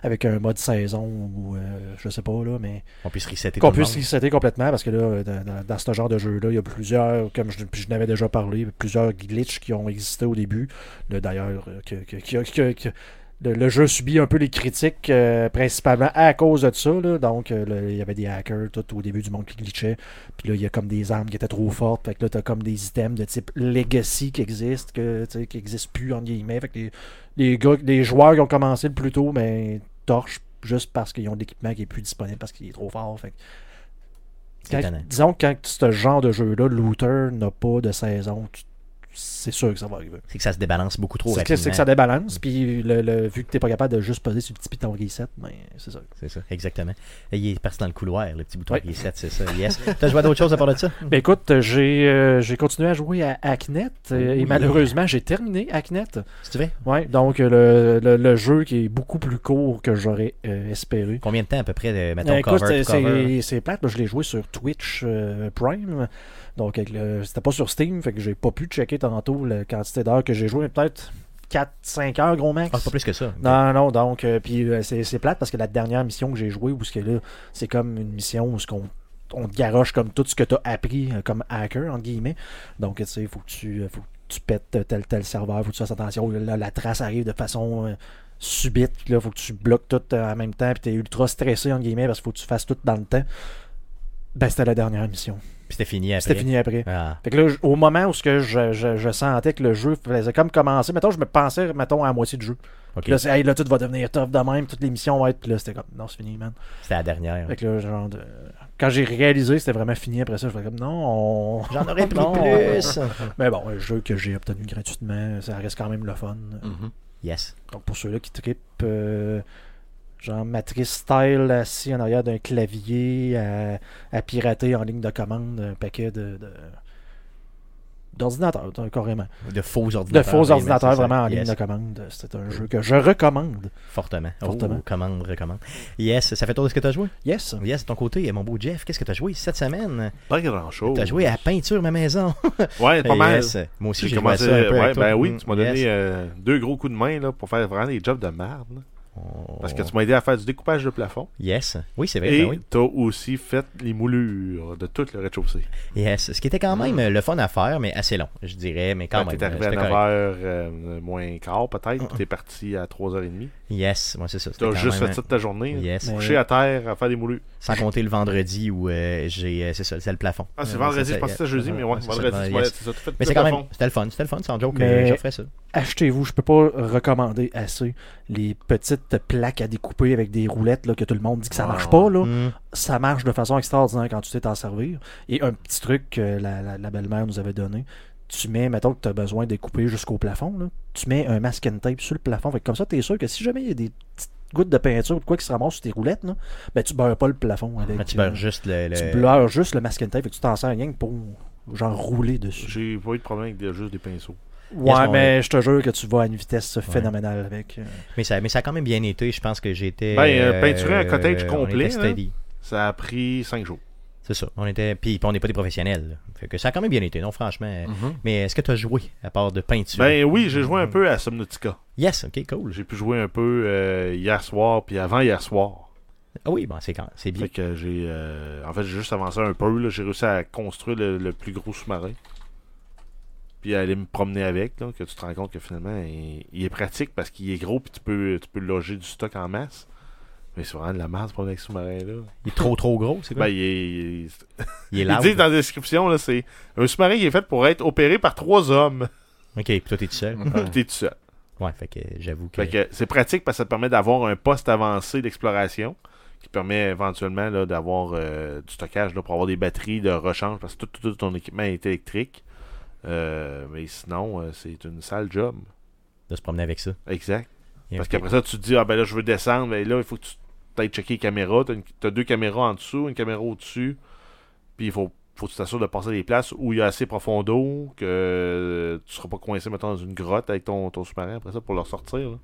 avec un mode saison ou euh, je sais pas là, mais On puisse resetter qu'on puisse resetter complètement parce que là, dans, dans- ce genre de jeu-là, il y a plusieurs, comme je, je n'avais déjà parlé, plusieurs glitches qui ont existé au début. D'ailleurs, euh, que, que- que- que- que- le, le jeu subit un peu les critiques euh, principalement à cause de ça. là. Donc, euh, il y avait des hackers tout au début du monde qui glitchait. Puis là, il y a comme des armes qui étaient trop fortes. Fait que là, t'as comme des items de type Legacy qui existent, que, qui existent plus, en guillemets. Fait que les, les, gars, les joueurs qui ont commencé le plus tôt, mais torchent juste parce qu'ils ont de l'équipement qui est plus disponible parce qu'il est trop fort. Fait quand- disons que quand ce genre de jeu-là, looter n'a pas de saison, tu- c'est sûr que ça va arriver. C'est que ça se débalance beaucoup trop C'est que, rapidement. c'est que ça débalance, puis le, le- vu que t'es pas capable de juste poser sur le petit piton reset, ben, c'est ça. C'est ça, exactement. Et il est parti dans le couloir, le petit bouton Ouais. reset, c'est ça. Yes. T'as joué à d'autres choses à part de ça? Ben écoute, j'ai euh, j'ai continué à jouer à Hacknet, euh, et malheureusement, j'ai terminé Hacknet. Si tu veux. Ouais, donc euh, le, le- le jeu qui est beaucoup plus court que j'aurais euh, espéré. Combien de temps à peu près, de, mettons, Euh, cover c'est- plate, moi, je l'ai joué sur Twitch Prime. Donc, c'était pas sur Steam, fait que j'ai pas pu checker tantôt la quantité d'heures que j'ai joué, peut-être 4-5 heures, gros max. Ah, pas plus que ça. Non, non, donc, euh, puis euh, c'est plate parce que la dernière mission que j'ai jouée, où ce que là, c'est comme une mission où ce qu'on on te garoche comme tout ce que tu as appris euh, comme hacker, entre guillemets. Donc, tu sais, il faut que tu, faut que tu pètes tel tel serveur, faut que tu fasses attention. Là, la trace arrive de façon subite, là, faut que tu bloques tout en même temps, puis tu es ultra stressé, entre guillemets, parce qu'il faut que tu fasses tout dans le temps. Ben, c'était la dernière mission. Puis c'était fini après. C'était fini après. Ah. Fait que là, au moment où ce que je, je- je sentais que le jeu faisait comme commencer, mettons, je me pensais, mettons, à la moitié du jeu. Ok. Puis là, hey, là, tout va devenir tough de même, toutes les missions vont être. Puis là, c'était comme, non, c'est fini, man. C'était la dernière. Fait que là, genre, de- quand j'ai réalisé, c'était vraiment fini après ça, je faisais comme, non, on. J'en aurais pris Non. plus. Mais bon, un jeu que j'ai obtenu gratuitement, ça reste quand même le fun. Mhm. Yes. Donc pour ceux-là qui trippent, euh, genre matrice style assis en arrière d'un clavier à, à pirater en ligne de commande un paquet de. de- d'ordinateurs, euh, carrément. De faux De ordinateurs. faux vraiment, ordinateurs vraiment en Yes. ligne de commande. C'est un jeu que je recommande. Fortement. Fortement. Oh, commande, recommande. Yes, ça fait tour de ce que tu as joué? Yes. Yes, de ton côté, mon beau Jeff, qu'est-ce que tu as joué cette semaine? Pas grand chose. Tu as joué à Peinture ma maison. Ouais, pas mal. Yes. Moi aussi, J'ai joué à commencé. ça un peu ouais, avec toi. ben oui, Mm, tu m'as donné euh, deux gros coups de main là, pour faire vraiment des jobs de merde. Parce que tu m'as aidé à faire du découpage de plafond. Yes. Oui, c'est vrai. Et ben oui. tu as aussi fait les moulures de tout le rez-de-chaussée. Yes. Ce qui était quand même euh, le fun à faire, mais assez long, je dirais. Mais quand Quand même. t'es arrivé euh, à c'était 9h correct. euh, moins quart peut-être, puis t'es parti à 3h30. Yes. Moi, c'est ça. T'as quand juste même, fait ça de ta journée. là. Yes. Couché à terre à faire des moulures. Sans compter le vendredi où euh, j'ai. c'est ça, c'est le plafond. Ah, c'est vendredi, je pensais que c'était jeudi, mais ouais, vendredi, tu tu Mais c'est quand le même. C'était le fun. C'était le fun, sans joke. Ferais ça. Achetez-vous, je peux pas recommander assez les petites plaques à découper avec des roulettes là, que tout le monde dit que ça Ah, marche ouais. pas. Là. Mm. ça marche de façon extraordinaire quand tu sais t'en servir. Et un petit truc que la, la- la belle-mère nous avait donné, tu mets, mettons que tu as besoin de découper jusqu'au plafond, là, tu mets un masque and tape sur le plafond. Fait que comme ça, tu es sûr que si jamais il y a des petites gouttes de peinture ou de quoi qui se ramassent sur tes roulettes, là, ben, tu beurres pas le plafond avec. Mais tu euh, beurres juste le. le- tu beurres juste le masque and tape et tu t'en sers rien que pour genre rouler dessus. J'ai pas eu de problème avec des- juste des pinceaux. Ouais, mais je te jure que tu vas à une vitesse phénoménale avec. euh, Mais, ça, mais ça a quand même bien été. Je pense que j'étais. Ben, euh, peinturer un cottage on complet, là. Ça a pris 5 jours. C'est ça. On était. Puis, on n'est pas des professionnels. Fait que ça a quand même bien été, non, franchement. Mhm. Mais est-ce que tu as joué à part de peinture? Ben oui, j'ai joué un peu à Subnautica. Yes, ok, cool. J'ai pu jouer un peu euh, hier soir, puis avant hier soir. Ah oui, bon, c'est quand c'est bien. Fait que j'ai. euh, en fait, j'ai juste avancé un peu. là. J'ai réussi à construire le, le plus gros sous-marin. Puis aller me promener avec, là, que tu te rends compte que finalement, il, il est pratique parce qu'il est gros, puis tu peux, tu peux loger du stock en masse. Mais c'est vraiment de la masse pour ce sous-marin-là. Il est trop, trop gros, c'est quoi? Ben, il est. il est- Il est Ils disent dans la description, là, c'est un sous-marin qui est fait pour être opéré par trois hommes. Ok, puis toi, t'es tout seul. Ouais. T'es tout seul. Ouais, fait que j'avoue que. Fait que c'est pratique parce que ça te permet d'avoir un poste avancé d'exploration qui permet éventuellement là, d'avoir euh, du stockage là, pour avoir des batteries de rechange parce que tout, tout- tout ton équipement est électrique. Euh, mais sinon, euh, c'est une sale job. De se promener avec ça. Exact. Et Parce qu'après ça, tu te dis, ah ben là, je veux descendre, mais là, il faut que tu ailles checker les caméras. T'as, une- t'as deux caméras en dessous, une caméra au-dessus. Puis il faut, faut que tu t'assures de passer des places où il y a assez profond d'eau que tu seras pas coincé, mettons, dans une grotte avec ton, ton sous-marin après ça pour le ressortir. là.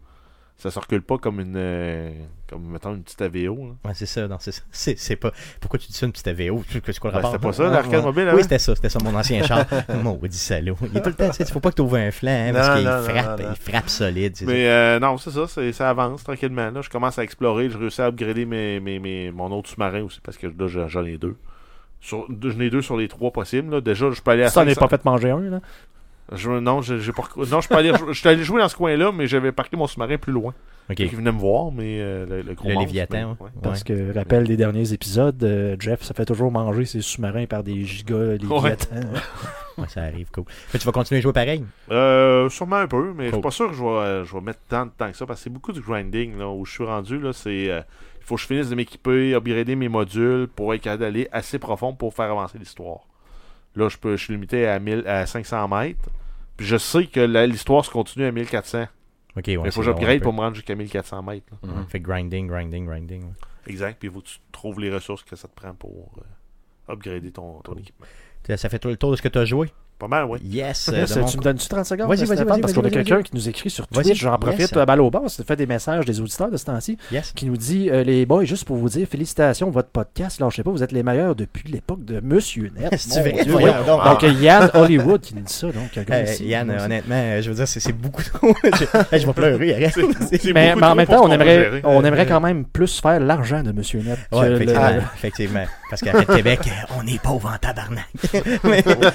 Ça ne recule pas comme une, euh, comme, mettons, une petite AVO. là. Ouais, c'est ça, non, c'est ça. C'est, c'est pas. Pourquoi tu dis ça, une petite AVO C'est quoi le Ben, c'était pas ça, l'arcade ouais. mobile, hein? Oui, c'était ça, c'était ça, mon ancien char. Maudit salaud. Il est tout le temps, tu sais, faut pas que tu ouvres un flanc, hein, parce qu'il frappe, non, non. il frappe solide. c'est Mais euh, non, c'est ça, c'est- ça avance tranquillement. Là, je commence à explorer, je réussis à upgrader mes, mes, mes- mon autre sous-marin aussi parce que là, j'en- j'en ai deux. Sur, j'en ai deux sur les trois possibles. là. Déjà, je peux aller à Ça n'est 500. pas fait manger un, là. Je, non, je, j'ai pas, non, je suis allé jouer dans ce coin-là, mais j'avais parqué mon sous-marin plus loin. Qui venait me voir, mais euh, le, le gros Le monstre, Léviathan, mais- ouais. ouais. Parce que, rappel des derniers épisodes, euh, Jeff se fait toujours manger ses sous-marins par des gigas léviathans. Ouais, ça arrive, cool. Mais tu vas continuer à jouer pareil? Euh, sûrement un peu, mais je suis Cool. pas sûr que je vais, euh, je vais mettre tant de temps que ça parce que c'est beaucoup du grinding là, où je suis rendu. là C'est euh, il faut que je finisse de m'équiper, upgrader mes modules pour être capable d'aller assez profond pour faire avancer l'histoire. Là, je peux je suis limité à, 1000, à 500 mètres. Puis je sais que l'histoire se continue à 1400. Ok, ouais. mais il faut que j'upgrade pour me rendre jusqu'à 1400 mètres. Mhm. Fait grinding, grinding, grinding. ouais. Exact. Puis il faut que tu trouves les ressources que ça te prend pour euh, upgrader ton, ton équipement. Ça- Ça fait tout le tour de ce que tu as joué? Pas mal, oui. Yes. euh, Yes, de mon tu me donnes-tu 30 secondes? Vas-y, vas-y, vas-y, Parce qu'on a quelqu'un qui nous écrit sur Twitch. J'en profite, yes. à balle au bar, ça fait des messages des auditeurs de ce temps-ci, Yes. qui nous dit euh, Les boys, juste pour vous dire, félicitations, votre podcast. Là, je sais pas, vous êtes les meilleurs depuis l'époque de Monsieur Net. C'est Mon vrai, Dieu, voyons oui. donc. Donc, Yann Hollywood qui nous dit ça. Donc, Euh, Yann, aussi. honnêtement, euh, je veux dire, c'est, c'est beaucoup trop. je, je vais pleurer. C'est Mais, en même temps, on aimerait, on aimerait quand même plus faire l'argent de Monsieur Net. Ouais, effectivement. Parce qu'à Québec, on est pauvre en tabarnak.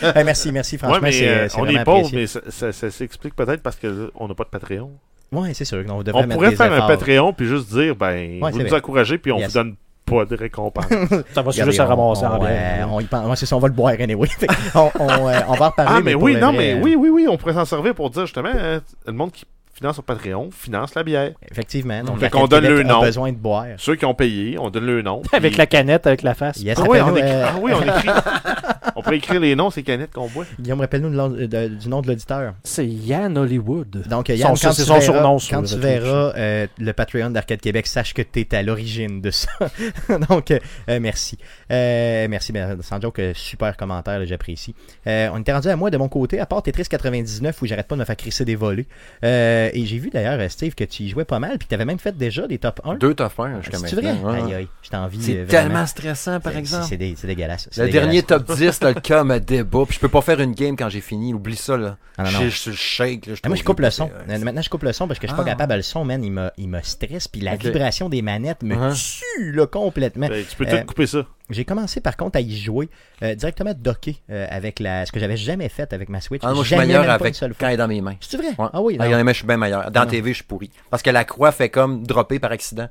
Euh, merci, franchement, Ouais, c'est, euh, on est pauvre, mais ça, ça- ça s'explique peut-être parce qu'on n'a pas de Patreon. Ouais, c'est sûr. On, devrait On pourrait faire un. Patreon puis juste dire, ben, Ouais, vous nous vrai. encouragez puis on Yes. vous donne pas de récompense. Ça va Regardez, juste à on- ramasser en on, bière. euh, on y pense. Ouais, c'est ça, on va le boire anyway. On, on, euh, on va en reparler. ah, mais, oui, non, vrai, mais euh, oui, oui, oui, on pourrait s'en servir pour dire justement, le monde qui finance sur Patreon finance la bière. Effectivement. Donc, Fait qu'on donne le a nom. besoin de boire. Ceux qui ont payé, on donne le nom. Avec puis- la canette, avec la face. Yes, Ah oui, on écrit... euh, ah oui, on écrit. on pourrait écrire les noms, ces canettes qu'on boit. Guillaume, rappelle-nous du nom de l'auditeur. C'est Yann Hollywood. Donc, Yann, Son- quand c'est tu son verras, surnom sur quand le tu verras euh, le Patreon d'Arcade Québec, sache que tu es à l'origine de ça. Donc, euh, euh, merci. Euh, merci, ben, sans joke, super commentaire, là, j'apprécie. Euh, on était rendu à moi de mon côté, à part Tetris 99, où j'arrête pas de me faire crisser des volets. Euh, et j'ai vu d'ailleurs, Steve, que tu y jouais pas mal, puis tu avais même fait déjà des top 1. Deux top 1 jusqu'à C'est vrai? maintenant. ouais. Aïe, aïe, je t'envie. C'est euh, tellement stressant, par C'est- exemple. C'est dé- c'est dégueulasse. c'est Le dégueulasse. dernier top 10, cas me débat. Puis je peux pas faire une game quand j'ai fini. Oublie ça, là. Ah, non, non. Je je- je shake. Là, je Ah, moi, je coupe le son. Euh, Maintenant, je coupe le son parce que je suis pas Ah. capable. Le son, man, il me, il me stresse. Puis la vibration des manettes me Uh-huh. tue là, complètement. Ben, tu peux Euh, tout couper ça. J'ai commencé par contre à y jouer euh, directement docké euh, avec la, ce que j'avais jamais fait avec ma Switch. Ah, moi, je suis Jamais, meilleur avec quand elle est dans mes mains. C'est vrai? Ouais. Ah oui, Ah, non. dans les mains, je suis bien meilleur. Dans Ah. TV, je suis pourri. Parce que la croix fait comme dropper par accident.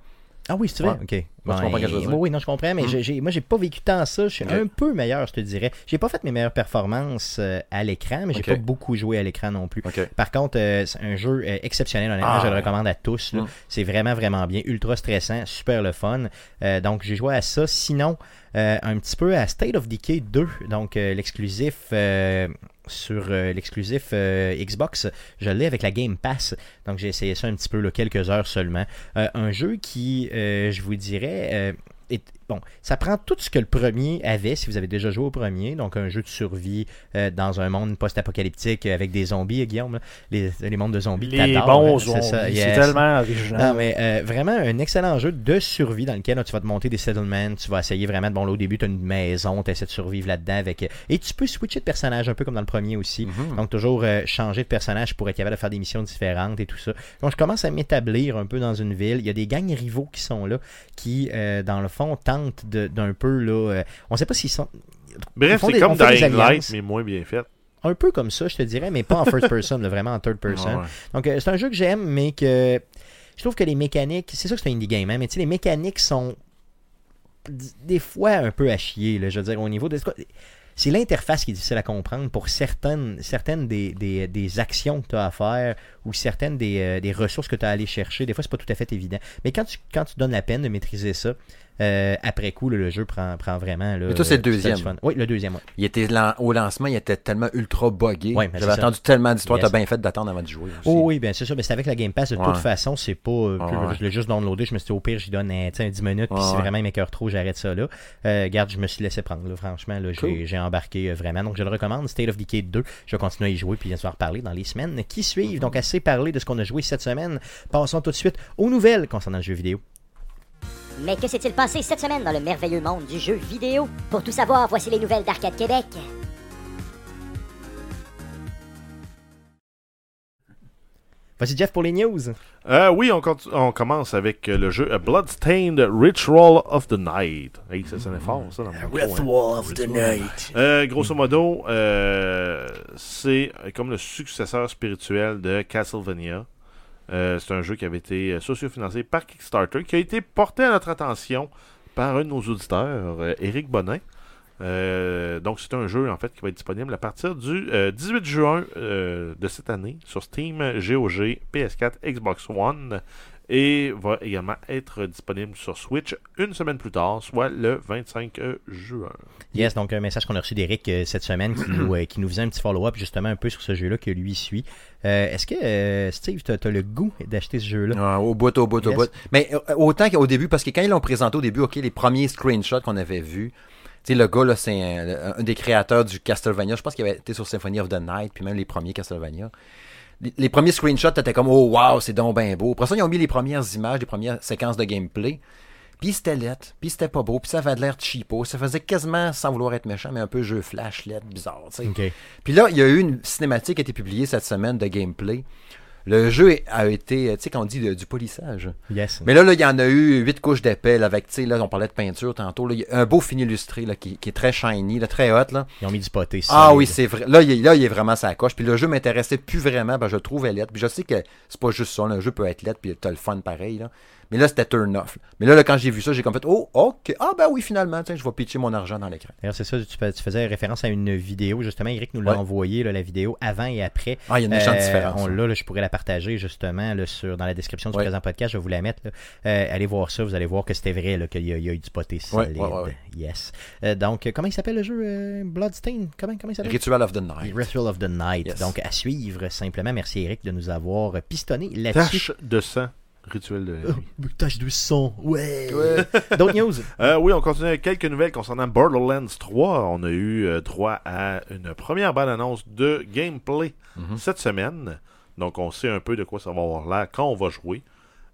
Ah oui, c'est vrai? Ouais. Ok. Comprends que je veux dire. oui, oui, non, je comprends, mais Mm. j'ai- moi, j'ai pas vécu tant ça. Je suis un peu meilleur, je te dirais. J'ai pas fait mes meilleures performances euh, à l'écran, mais j'ai Ok. pas beaucoup joué à l'écran non plus. Par contre, euh, c'est un jeu euh, exceptionnel, honnêtement, Ah, je le recommande à tous. Mm. C'est vraiment, vraiment bien. Ultra stressant, super le fun. Donc, j'ai joué à ça. Sinon, un petit peu à State of Decay 2, donc l'exclusif sur euh, l'exclusif euh, Xbox. Je l'ai avec la Game Pass. Donc, j'ai essayé ça un petit peu, quelques heures seulement. Euh, un jeu qui, je vous dirais, est- bon, ça prend tout ce que le premier avait, si vous avez déjà joué au premier, donc un jeu de survie euh, dans un monde post-apocalyptique avec des zombies, euh, Guillaume, là. les, les mondes de zombies. Les bons hein, zombies. C'est yes. tellement original. Non, mais euh, vraiment un excellent jeu de survie dans lequel là, tu vas te monter des settlements, tu vas essayer vraiment de bon là au début tu as une maison, tu essaies de survivre là-dedans avec et tu peux switcher de personnage un peu comme dans le premier aussi. Mhm. Donc toujours euh, changer de personnage pour être capable de faire des missions différentes et tout ça. Donc je commence à m'établir un peu dans une ville, il y a des gangs rivaux qui sont là qui dans le fond tentent d'un peu là euh, on sait pas s'ils sont Bref, c'est comme Dying Light, mais moins bien fait. un peu comme ça, je te dirais, mais pas en first person, là, vraiment en third person. Ouais, ouais. Donc, euh, c'est un jeu que j'aime, mais que je trouve que les mécaniques, c'est sûr que c'est un indie game, hein, mais tu sais, les mécaniques sont des fois un peu à chier, là, je veux dire, au niveau de. C'est l'interface qui est difficile à comprendre pour certaines, certaines des, des, des actions que tu as à faire ou certaines des, euh, des ressources que tu as à aller chercher. Des fois, c'est pas tout à fait évident. Mais quand tu, quand tu donnes la peine de maîtriser ça, euh, après coup, là, le jeu prend, prend vraiment. Là, Mais toi, c'est le euh, deuxième. Oui, le deuxième. Il était au lancement, il était tellement ultra buggé. Ouais, J'avais attendu tellement d'histoires. T'as bien fait d'attendre avant de jouer. Aussi. Oh oui, bien c'est ça, mais c'est avec la Game Pass. De toute façon, c'est pas. euh. Je l'ai juste downloadé. Je me suis dit, au pire, j'y donne un, tu sais, un 10 minutes. Puis si vraiment il m'écœure trop, j'arrête ça là. Euh, regarde, je me suis laissé prendre. là, franchement, là, j'ai, Cool. embarqué vraiment. Donc, je le recommande. State of Decay 2. Je vais continuer à y jouer. Puis, on va en reparler dans les semaines qui suivent. Donc, assez parlé de ce qu'on a joué cette semaine. Passons tout de suite aux nouvelles concernant le jeu vidéo. Mais que s'est-il passé cette semaine dans le merveilleux monde du jeu vidéo? Pour tout savoir, voici les nouvelles d'Arcade Québec. Voici Jeff pour les news. Euh, oui, on, commence avec euh, le jeu A Bloodstained Ritual of the Night. Hey, ça sonnait fort, ça. Dans mon micro, hein. Euh, grosso modo, euh, c'est comme le successeur spirituel de Castlevania. Euh, c'est un jeu qui avait été socio-financé par Kickstarter, qui a été porté à notre attention par un de nos auditeurs, Eric Bonin. Euh, donc c'est un jeu en fait qui va être disponible à partir du euh, 18 juin euh, de cette année sur Steam, GOG, PS4, Xbox One et va également être disponible sur Switch une semaine plus tard, soit le 25 juin. Yes, donc un message qu'on a reçu d'Eric euh, cette semaine qui nous, euh, qui nous faisait un petit follow-up justement un peu sur ce jeu-là que lui suit. Euh, Est-ce que, euh, Steve, tu as, le goût d'acheter ce jeu-là? Ah, au bout, au bout, au bout. Mais euh, autant qu'au début, parce que quand ils l'ont présenté au début, ok, les premiers screenshots qu'on avait vus, sais, le gars, là, c'est un, un des créateurs du Castlevania. Je pense qu'il avait été sur Symphony of the Night, puis même les premiers Castlevania. Les, les premiers screenshots étaient comme, oh wow, c'est donc bien beau. Après ça, ils ont mis les premières images, les premières séquences de gameplay. Puis c'était lettre, puis c'était pas beau, puis ça avait de l'air cheapo. Ça faisait quasiment, sans vouloir être méchant, mais un peu jeu flash, lettre, bizarre. Puis là, il y a eu une cinématique qui a été publiée cette semaine de gameplay. Le jeu a été, tu sais, quand on dit du polissage. Yes. Mais là, là, il y en a eu huit couches d'épais avec, tu sais, là, on parlait de peinture tantôt. Là, il y a un beau fini illustré là, qui, qui est très shiny, là, très hot. Là. Ils ont mis du poté. Ah oui, c'est vrai. Là, il est, là, il est vraiment sa coche. Puis le jeu m'intéressait plus vraiment. Ben, je le trouvais lettre. Puis je sais que c'est pas juste ça. Le jeu peut être lettre. Puis t'as le fun pareil. Là. Mais là, c'était turn off. Mais là, là, quand j'ai vu ça, j'ai comme fait Oh, ok. Ah, ben oui, finalement, tiens, je vais pitcher mon argent dans l'écran. D'ailleurs, c'est ça, tu, fais- tu faisais référence à une vidéo, justement, Eric nous l'a Ouais. envoyé, là, la vidéo avant et après. Ah, il y a une méchante Euh, différence. On hein. l'a, je pourrais la partager justement là, sur, dans la description du Ouais. présent podcast, je vais vous la mettre. Euh, allez voir ça, vous allez voir que c'était vrai, qu'il y, y a eu du poté solide. ouais, ouais, ouais. Yes. Euh, donc, comment il s'appelle le jeu euh, Bloodstain? Comment, comment il s'appelle? Ritual of the Night. Ritual of the Night. Yes. Donc, à suivre simplement. Merci Eric de nous avoir pistonné là-dessus. Tache de sang, rituel de la nuit. Oh, Tache de son, ouais. D'autres news? Euh, oui, on continue avec quelques nouvelles concernant Borderlands 3. On a eu euh, droit à une première bonne annonce de gameplay Mhm. cette semaine. Donc, on sait un peu de quoi ça va avoir l'air quand on va jouer.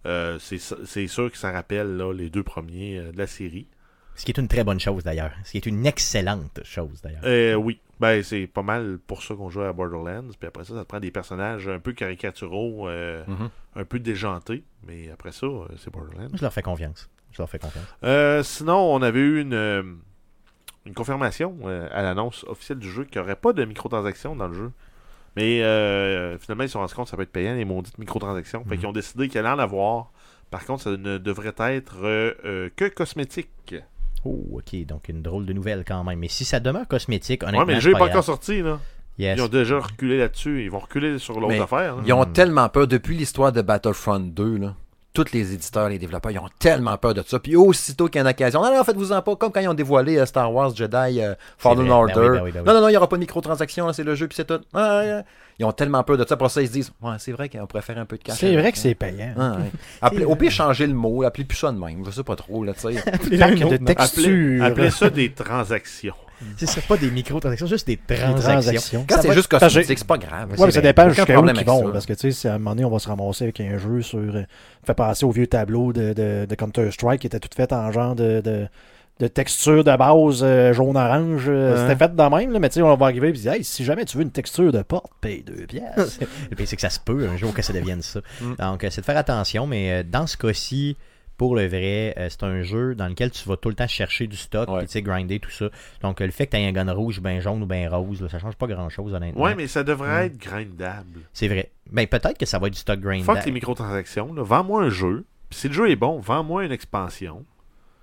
Euh, c'est c'est sûr que ça rappelle là, les deux premiers de la série. Ce qui est une très bonne chose d'ailleurs. Ce qui est une excellente chose d'ailleurs. Euh, oui, ben, c'est pas mal pour ça qu'on joue à Borderlands. Puis après ça, ça te prend des personnages un peu caricaturaux, euh, Mhm. un peu déjantés. Mais après ça, euh, c'est Borderlands. Je leur fais confiance. Je leur fais confiance. Euh, sinon, on avait eu une, euh, une confirmation à l'annonce officielle du jeu qu'il n'y aurait pas de microtransactions dans le jeu. Mais euh, finalement, ils se sont rendus compte que ça peut être payant, les maudites microtransactions. Fait Mhm. qu'ils ont décidé qu'il allait en avoir. Par contre, ça ne devrait être euh, euh, que cosmétique. Oh, ok. Donc, une drôle de nouvelle quand même. Mais si ça demeure cosmétique, honnêtement. Ouais, mais le jeu n'est pas encore sorti. Là. Yes. Ils ont déjà reculé là-dessus. Ils vont reculer sur l'autre affaire. Ils ont Hmm. tellement peur, depuis l'histoire de Battlefront 2, là, tous les éditeurs, les développeurs, ils ont tellement peur de ça. Puis aussitôt qu'il y a une occasion, non, non, faites-vous-en pas, comme quand ils ont dévoilé euh, Star Wars Jedi euh, Fallen vrai. Order. Ben oui, ben oui, ben oui. Non, non, non, il n'y aura pas de microtransactions, c'est le jeu, puis c'est tout. Ah. Ils ont tellement peur de ça. Pour ça, ils se disent, ouais, c'est vrai qu'on pourrait faire un peu de cash. C'est vrai que ça. c'est payant. Ah, ouais. Appelez- au pire, changer le mot, appelez plus ça de même. Je sais pas trop, là, tu sais. Appelez ça des transactions. C'est pas des microtransactions, juste des Des transactions. Quand Ça c'est juste cosmétique, c'est pas grave. Ouais, mais ça dépend jusqu'à où problème ils vont. ça. Parce que, tu sais, si à un moment donné, on va se ramasser avec un jeu sur. euh, fait passer au vieux tableau de, de, de Counter-Strike qui était tout fait en genre de. de de texture de base euh, jaune-orange, euh, c'était fait de même, là, mais tu sais, on va arriver et dire hey, si jamais tu veux une texture de porte, paye deux pièces. Et puis c'est que ça se peut un jour que ça devienne ça. Mm. Donc, c'est de faire attention, mais dans ce cas-ci, pour le vrai, euh, c'est un jeu dans lequel tu vas tout le temps chercher du stock, Ouais. puis tu sais, grinder tout ça. Donc, euh, le fait que tu aies un gun rouge, ben jaune ou ben rose, là, ça change pas grand-chose, honnêtement. Ouais, mais ça devrait Mm. être grindable. C'est vrai. Ben, peut-être que ça va être du stock grind. Fuck les microtransactions. Vends-moi un jeu. Si le jeu est bon, vends-moi une expansion.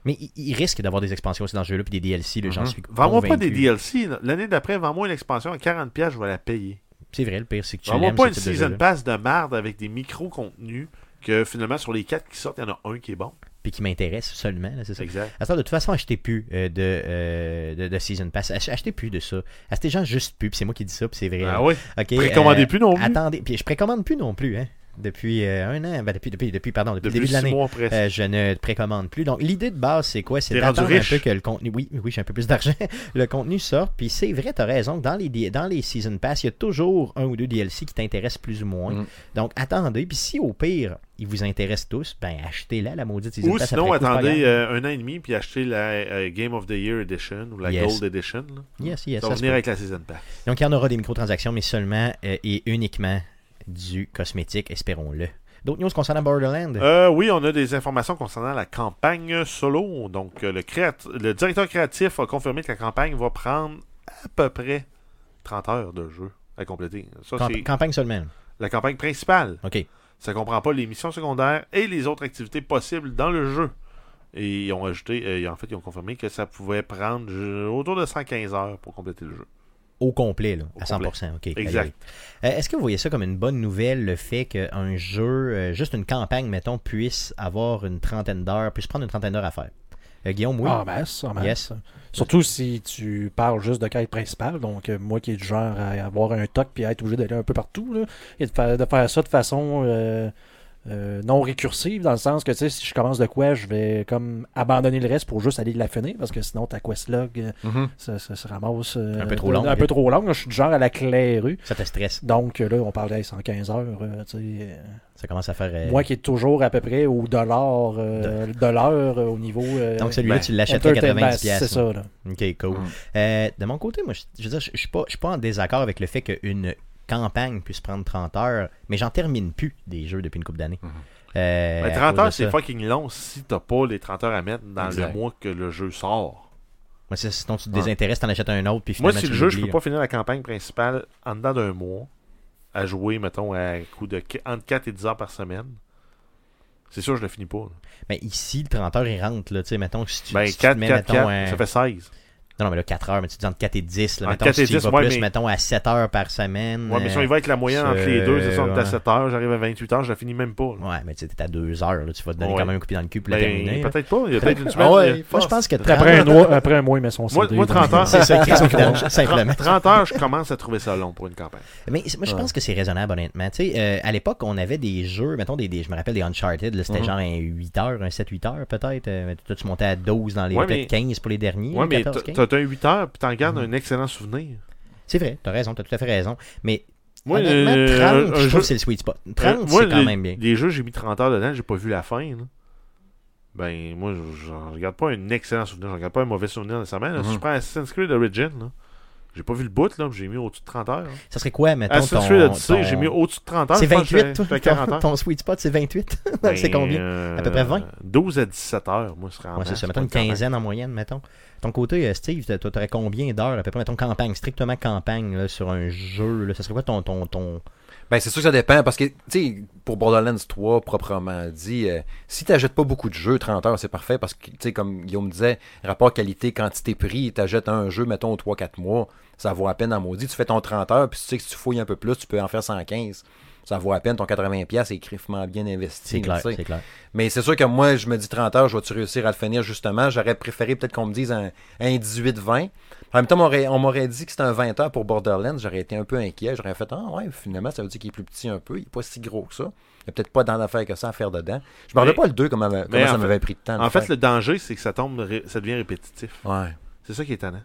Mais il, il risque d'avoir des expansions aussi dans ce jeu-là, puis des DLC, j'en Mhm. suis Vends-moi pas des. DLC. L'année d'après, vends-moi une expansion à 40$, je vais la payer. C'est vrai, le pire, c'est que tu Vends-moi pas une season pass de merde avec des micro-contenus que finalement, sur les 4 qui sortent, il y en a un qui est bon. Puis qui m'intéresse seulement, c'est ça. Exact. Ça, de toute façon, achetez plus euh, de, euh, de, de Season Pass. Ach- Achetez plus de ça. Achetez gens juste plus. Puis c'est moi qui dis ça, puis c'est vrai. Ah là. oui? Précommandez euh, plus non plus. Attendez, puis je précommande plus non plus, hein. Depuis euh, un an, ben depuis, depuis, depuis, pardon, depuis, Depuis le début de 6 l'année. Euh, je ne précommande plus. Donc, l'idée de base, c'est quoi? C'est d'attendre un peu que le contenu. Oui, oui, j'ai un peu plus d'argent. le contenu sorte. Puis c'est vrai, t'as raison. Dans les, dans les Season Pass, il y a toujours un ou deux DLC qui t'intéressent plus ou moins. Mm. Donc, attendez. Puis si au pire, ils vous intéressent tous, ben achetez-la, la maudite Season Ou Pass. sinon, c'est pas attendez euh, un an et demi puis achetez la Game of the Year Edition ou la Yes. Gold Edition. là. Yes, yes, Ça venir avec la Season Pass. Donc, il y en aura des microtransactions, mais seulement et uniquement du cosmétique, espérons-le. D'autres news concernant Borderlands? Euh, oui, on a des informations concernant la campagne solo. Donc, euh, le, le directeur créatif a confirmé que la campagne va prendre à peu près 30 heures de jeu à compléter. Ça, Camp- campagne seulement. la campagne principale. OK. Ça comprend pas les missions secondaires et les autres activités possibles dans le jeu. Et ils ont ajouté, euh, en fait, ils ont confirmé que ça pouvait prendre autour de 115 heures pour compléter le jeu. Au complet, là, Au à 100%. OK. Exact. Euh, Est-ce que vous voyez ça comme une bonne nouvelle, le fait qu'un jeu, euh, juste une campagne, mettons, puisse avoir une trentaine d'heures, puisse prendre une trentaine d'heures à faire? Euh, Guillaume, oui? En masse, en masse. Yes. Surtout si tu parles juste de quête principale. Donc, euh, moi qui est du genre à avoir un toc puis à être obligé d'aller un peu partout, là, et de faire, de faire ça de façon euh, euh, non récursive, dans le sens que, tu sais, si je commence de quoi, je vais comme abandonner le reste pour juste aller la finir, parce que sinon, ta quest log, euh, Mhm. ça, ça se ramasse euh, Un peu trop long, Un oui. peu trop long. Je suis du genre à la rue. Ça te stresse. Donc, là, on parle de 115 heures. tu sais, Ça commence à faire. euh, Moi qui est toujours à peu près au dollar euh, de l'heure euh, au niveau. euh, Donc celui-là, ben, tu l'achèterais entertainment, 90$. C'est ça, là. OK, cool. Mm. Euh, de mon côté, moi, je, je veux dire, je, je suis pas, je suis pas en désaccord avec le fait qu'une campagne puisse prendre 30 heures, mais j'en termine plus des jeux depuis une couple d'années. Mhm. Euh, Mais à 30 cause de heures, c'est fucking long si t'as pas les 30 heures à mettre dans Exact. le mois que le jeu sort. C'est- sinon, tu te Ouais. désintéresses, t'en achètes un autre, puis Moi, finalement, si tu le jeu, je peux pas finir la campagne principale en dedans d'un mois, à jouer, mettons, à coup de qu- entre 4 et 10 heures par semaine, c'est sûr, je le finis pas. là. Mais ici, le 30 heures, il rentre, là, tu sais, mettons, si tu, Ben, si tu 4, te mets, 4, mettons, 4, un- ça fait 16. Non, non, mais là, 4 heures, mais tu dis entre 4 et 10, là, mettons, 4 si et tu y 10, vas ouais, plus, mais- mettons, à 7 heures par semaine. Ouais, mais si on y euh, va avec la moyenne entre les deux, c'est ça, on est à ouais. 7 heures, j'arrive à 28 heures, je la finis même pas. là. Ouais, mais tu sais, t'es à 2 heures, là, tu vas te donner Ouais. quand même un coup de pied dans le cul pour la Ben, terminer. là. peut-être pas, il y a peut-être une semaine. Ah ouais, Moi, je pense que Après un, 30 mois, après un mois, il met son Moi- CD. moi, 30 heures, C'est ça, simplement. 30 heures, je commence à trouver ça long pour une campagne. Mais moi, je pense que c'est raisonnable, honnêtement. Tu sais, euh, à l'époque, on avait des jeux, mettons, des, je me rappelle des Uncharted, là, c'était Mhm. genre un 8 heures, un 7-8 heures peut-être. Euh, mais toi, tu montais à 12 dans les Ouais, peut-être mais- 15 pour les derniers. Ouais, mais 14, t'as 15. t'as un 8 heures, puis t'en gardes Mhm. un excellent souvenir. C'est vrai, t'as raison, t'as tout à fait raison. Mais Moi, honnêtement, euh, 30, un je trouve que c'est le sweet spot. 30, Euh, moi, c'est quand les- même bien. Les jeux, j'ai mis 30 heures dedans, j'ai pas vu la fin. là. Ben, moi, je je regarde pas un excellent souvenir, je regarde pas un mauvais souvenir nécessairement. Si Mhm. je prends Assassin's Creed Origin, là, j'ai pas vu le bout, là, puis j'ai mis au-dessus de 30 heures. Ça serait quoi, mettons, Assassin's ton... Creed Odyssey, ton- j'ai mis au-dessus de 30 heures. C'est je pense que 28, toi? j'étais à 40 Ton, ton sweet spot, c'est 28? Ben, c'est combien? euh, À peu près 20? 12 à 17 heures, moi, ce serait en Ouais, c'est ça, mettons une quinzaine en moyenne, mettons. Ton côté, euh, Steve, toi, t'aurais combien d'heures à peu près, mettons campagne, strictement campagne, là, sur un jeu, là, ça serait quoi ton... ton, ton... Ben, c'est sûr que ça dépend parce que, tu sais, pour Borderlands 3, proprement dit, euh, si tu pas beaucoup de jeux, 30 heures, c'est parfait parce que, tu sais, comme Guillaume disait, rapport qualité, quantité, prix, tu achètes un jeu, mettons, 3-4 mois, ça vaut à peine en maudit. Tu fais ton 30 heures, puis tu sais que si tu fouilles un peu plus, tu peux en faire 115. Ça vaut à peine ton 80$ est griffement bien investi. C'est clair, tu sais. c'est clair. Mais c'est sûr que moi, je me dis 30 heures, je vais-tu réussir à le finir justement? J'aurais préféré peut-être qu'on me dise un, un 18-20. En même temps, on m'aurait- on m'aurait dit que c'était un 20 heures pour Borderlands. J'aurais été un peu inquiet. J'aurais fait, ah ouais, finalement, ça veut dire qu'il est plus petit un peu. Il n'est pas si gros que ça. Il n'y a peut-être pas tant d'affaires que ça à faire dedans. Je me rappelle Mais- pas le 2 comment, comment ça m'avait pris de temps. En fait, faire. le danger, c'est que ça tombe, ré- ça devient répétitif. Ouais. C'est ça qui est étonnant.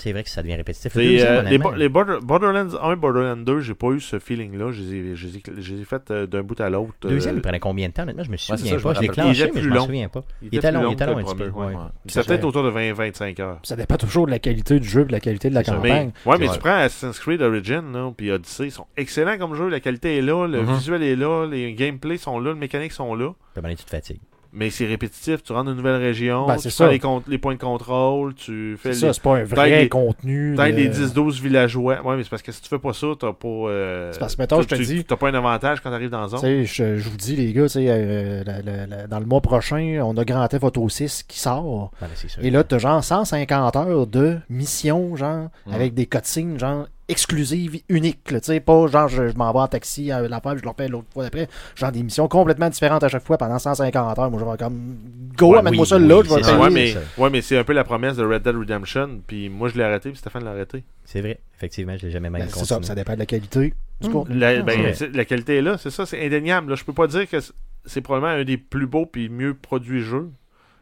C'est vrai que ça devient répétitif. Le deuxième, euh, les, honnêtement, Bo- les Border- Borderlands 1 et Borderlands 2, j'ai pas eu ce feeling-là. Je les ai, ai- fait euh, d'un bout à l'autre. Le deuxième, euh, il prenait combien de temps, honnêtement? Je me souviens Ouais, c'est ça, pas. me Je l'ai clenché, mais je long. souviens pas. il Il était plus long, il était long un petit peu. ouais. Ouais. C'était peut-être autour de 20-25 heures. Ça dépend toujours de la qualité du jeu et de la qualité de la campagne. Mais, ouais, mais tu prends Assassin's Creed Origin là, puis Odyssey, ils sont excellents comme jeu. La qualité est là, le Mhm. visuel est là, les gameplays sont là, les mécaniques sont là. Puis tu te fatigues. Mais c'est répétitif. Tu rentres dans une nouvelle région, Ben, tu ça. les, points de contrôle, tu fais C'est ça, les, c'est pas un vrai les- contenu. de- les 10-12 villageois. Ouais, mais c'est parce que si tu fais pas ça, t'as pas. euh, C'est parce que, mettons, je te tu- dis- T'as pas un avantage quand t'arrives dans la Tu zone. sais, je, je vous dis, les gars, tu sais, euh, la- la- la- dans le mois prochain, on a Grand Theft Auto 6 qui sort. C'est sûr. Et là, t'as genre 150 heures de mission, genre, Ouais. avec des cutscenes, genre, exclusives, uniques. là, Tu sais, pas genre, je, je m'en vais en taxi à la fin, je le refais l'autre fois d'après. Genre, des missions complètement différentes à chaque fois pendant 150 heures. Moi, je vais comme, go, Ouais, amène-moi oui, ça oui, là, je vais payer. ouais, mais, ouais, mais c'est un peu la promesse de Red Dead Redemption. Puis moi, je l'ai arrêté, puis Stéphane l'a arrêté. C'est vrai. Effectivement, je l'ai jamais même Ben, c'est ça, ça dépend de la qualité Hmm. La, ben, la qualité est là, c'est ça, c'est indéniable. Là. Je peux pas dire que c'est- c'est probablement un des plus beaux puis mieux produits jeux.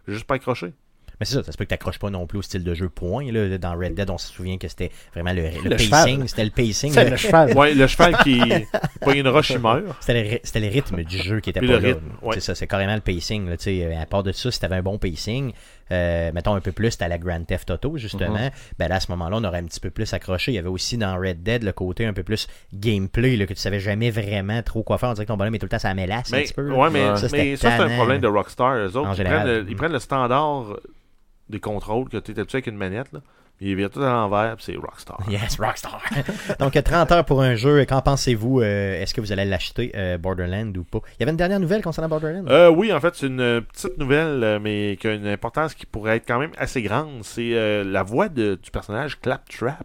J'ai juste pas accroché. Mais c'est ça, ça se peut que t'accroches pas non plus au style de jeu point. Là. Dans Red Dead, on se souvient que c'était vraiment le, le Le pacing. C'était le pacing. Le cheval. Ouais, le cheval qui pogne une roche, il meurt. C'était le, ry- c'était le rythme du jeu qui était Puis pas le là. ouais. C'est ça, c'est carrément le pacing. Là, tu sais. à part de ça, si t'avais un bon pacing, euh, mettons un peu plus, t'as la Grand Theft Auto, justement, Mhm. ben là, à ce moment-là, on aurait un petit peu plus accroché. Il y avait aussi dans Red Dead le côté un peu plus gameplay, là, que tu savais jamais vraiment trop quoi faire. On dirait que ton bonhomme est tout le temps à la mélasse un Mais, petit peu. ouais, mais ça, mais c'est un problème de Rockstar. Eux autres, En ils, général. prennent le, ils prennent le standard des contrôles que tu étais avec une manette. Là. Ils virent tout à l'envers, c'est Rockstar. Yes, Rockstar. Donc, euh, 30 heures pour un jeu. Qu'en pensez-vous euh, Est-ce que vous allez l'acheter, euh, Borderland ou pas? Il y avait une dernière nouvelle concernant Borderland Euh, oui, en fait, c'est une euh, petite nouvelle, mais qui a une importance qui pourrait être quand même assez grande. C'est la voix de- du personnage Claptrap.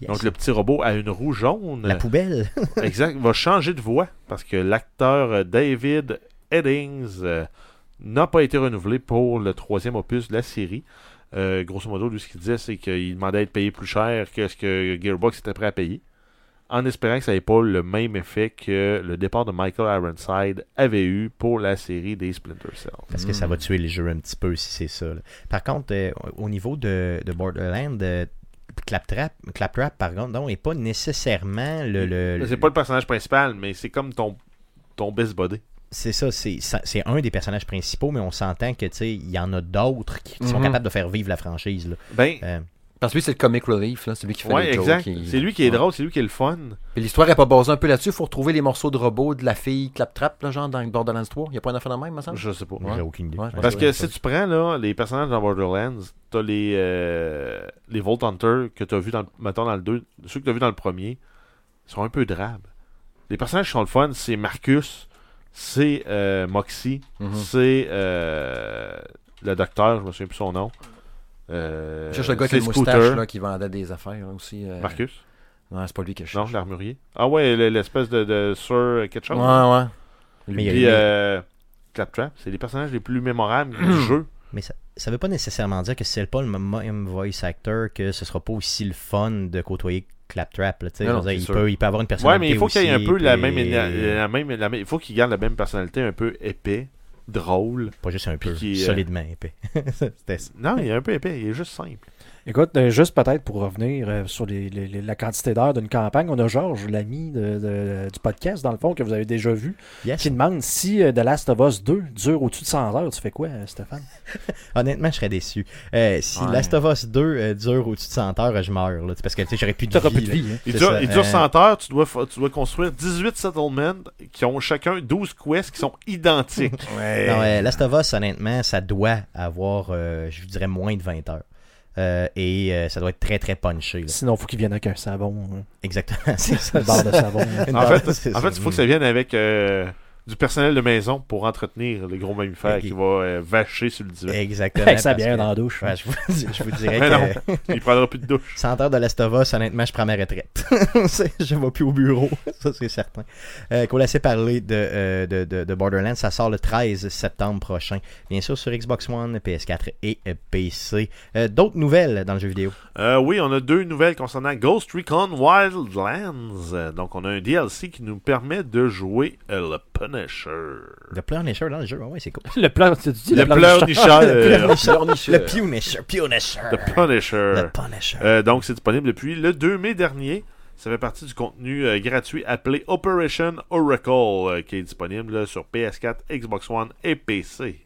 Yes. Donc, le petit robot à une roue jaune. La poubelle. exact, va changer de voix parce que l'acteur David Eddings n'a pas été renouvelé pour le troisième opus de la série. Euh, grosso modo, lui, ce qu'il disait, c'est qu'il demandait à être payé plus cher que ce que Gearbox était prêt à payer, en espérant que ça n'ait pas le même effet que le départ de Michael Ironside avait eu pour la série des Splinter Cell. Parce que ça va tuer les jeux un petit peu si c'est ça. là. Par contre, euh, au niveau de, de Borderland, euh, Claptrap, Claptrap, pardon, n'est pas nécessairement le. le- C'est pas le personnage principal, mais c'est comme ton, ton best buddy. C'est ça, c'est un des personnages principaux, mais on s'entend que tu sais, il y en a d'autres qui, qui sont Mhm. capables de faire vivre la franchise. Là. Ben, Euh, Parce que lui, c'est le comic relief, là. C'est lui qui fait Ouais, les jokes. exact. qui- C'est lui qui est Ouais. drôle, c'est lui qui est le fun. L'histoire est pas basée un peu là-dessus. Il faut retrouver les morceaux de robot de la fille Claptrap, là, genre dans Borderlands 3. Il y a pas un affaire de même, me semble? Je sais pas. J'ai aucune idée. Parce que si tu prends là, les personnages dans Borderlands, t'as les, euh, les Vault Hunters que t'as vu dans, le- mettons, dans le 2, ceux que t'as vu dans le premier, ils sont un peu drabes. Les personnages qui sont le fun, c'est Marcus, c'est euh, Moxie, Mhm. c'est euh, le docteur, je me souviens plus son nom. Euh, Je cherche le gars avec c'est le moustache, là, qui vendait des affaires, là, aussi. euh, Marcus? Non, c'est pas lui que je Non, cherche. l'armurier. Ah ouais, le- l'espèce de, de Sir quelque chose. Ouais, ouais. Mais il y a- Puis euh, Claptrap, c'est les personnages les plus mémorables du jeu. Mais ça, ça veut pas nécessairement dire que si c'est pas le même voice actor que ce sera pas aussi le fun de côtoyer Claptrap. Là, Non, dire, il, peut, il peut avoir une Ouais, personnalité mais il faut qu'il ait un peu la puis- même, éner- la même, la même- Il faut qu'il garde la même personnalité un peu épais, drôle. Pas juste un peu, euh, solidement épais. Non, il est un peu épais, il est juste simple. Écoute, euh, juste peut-être pour revenir euh, sur les- les- les- la quantité d'heures d'une campagne, on a Georges, l'ami de- de- du podcast, dans le fond, que vous avez déjà vu, Yes. qui demande si euh, The Last of Us 2 dure au-dessus de 100 heures. Tu fais quoi, euh, Stéphane? Honnêtement, je serais déçu. Euh, si Ouais. Last of Us 2 euh, dure au-dessus de 100 heures, je meurs. Là, parce que tu sais, j'aurais plus de vie. plus de vie. hein. Il dure, il dure euh, 100 heures, tu dois, tu dois construire 18 settlements qui ont chacun 12 quests qui sont identiques. Ouais. Non, euh, Last of Us, honnêtement, ça doit avoir, euh, je vous dirais, moins de 20 heures. Euh, et euh, ça doit être très très punché. là. Sinon, il faut qu'il vienne avec un savon, hein. Exactement, c'est ça. une barre de savon. fait, en fait, il faut que ça vienne avec euh, du personnel de maison pour entretenir le gros mammifère qui va euh, vacher sur le divan. Exactement. Avec sa bière que- dans la douche. Ouais, je, vous, je vous dirais Mais que non. Il prendra plus de douche. 100 heures de Us, honnêtement, je prends ma retraite. Je ne vais plus au bureau, ça c'est certain. Euh, qu'on laissait parler de, euh, de, de, de Borderlands, ça sort le 13 septembre prochain. Bien sûr sur Xbox One, PS4 et euh, PC. Euh, D'autres nouvelles dans le jeu vidéo? Euh, oui, on a deux nouvelles concernant Ghost Recon Wildlands. Euh, Donc, on a un DLC qui nous permet de jouer euh, le Punisher. Le Punisher dans le jeu, ouais, c'est cool. Le tu dis Le pleurnicheur. pleurnicheur. Le Punisher, Punisher. Le Punisher. Le Punisher. Euh, donc, c'est disponible depuis le 2 mai dernier. Ça fait partie du contenu euh, gratuit appelé Operation Oracle, euh, qui est disponible là, sur PS4, Xbox One et PC.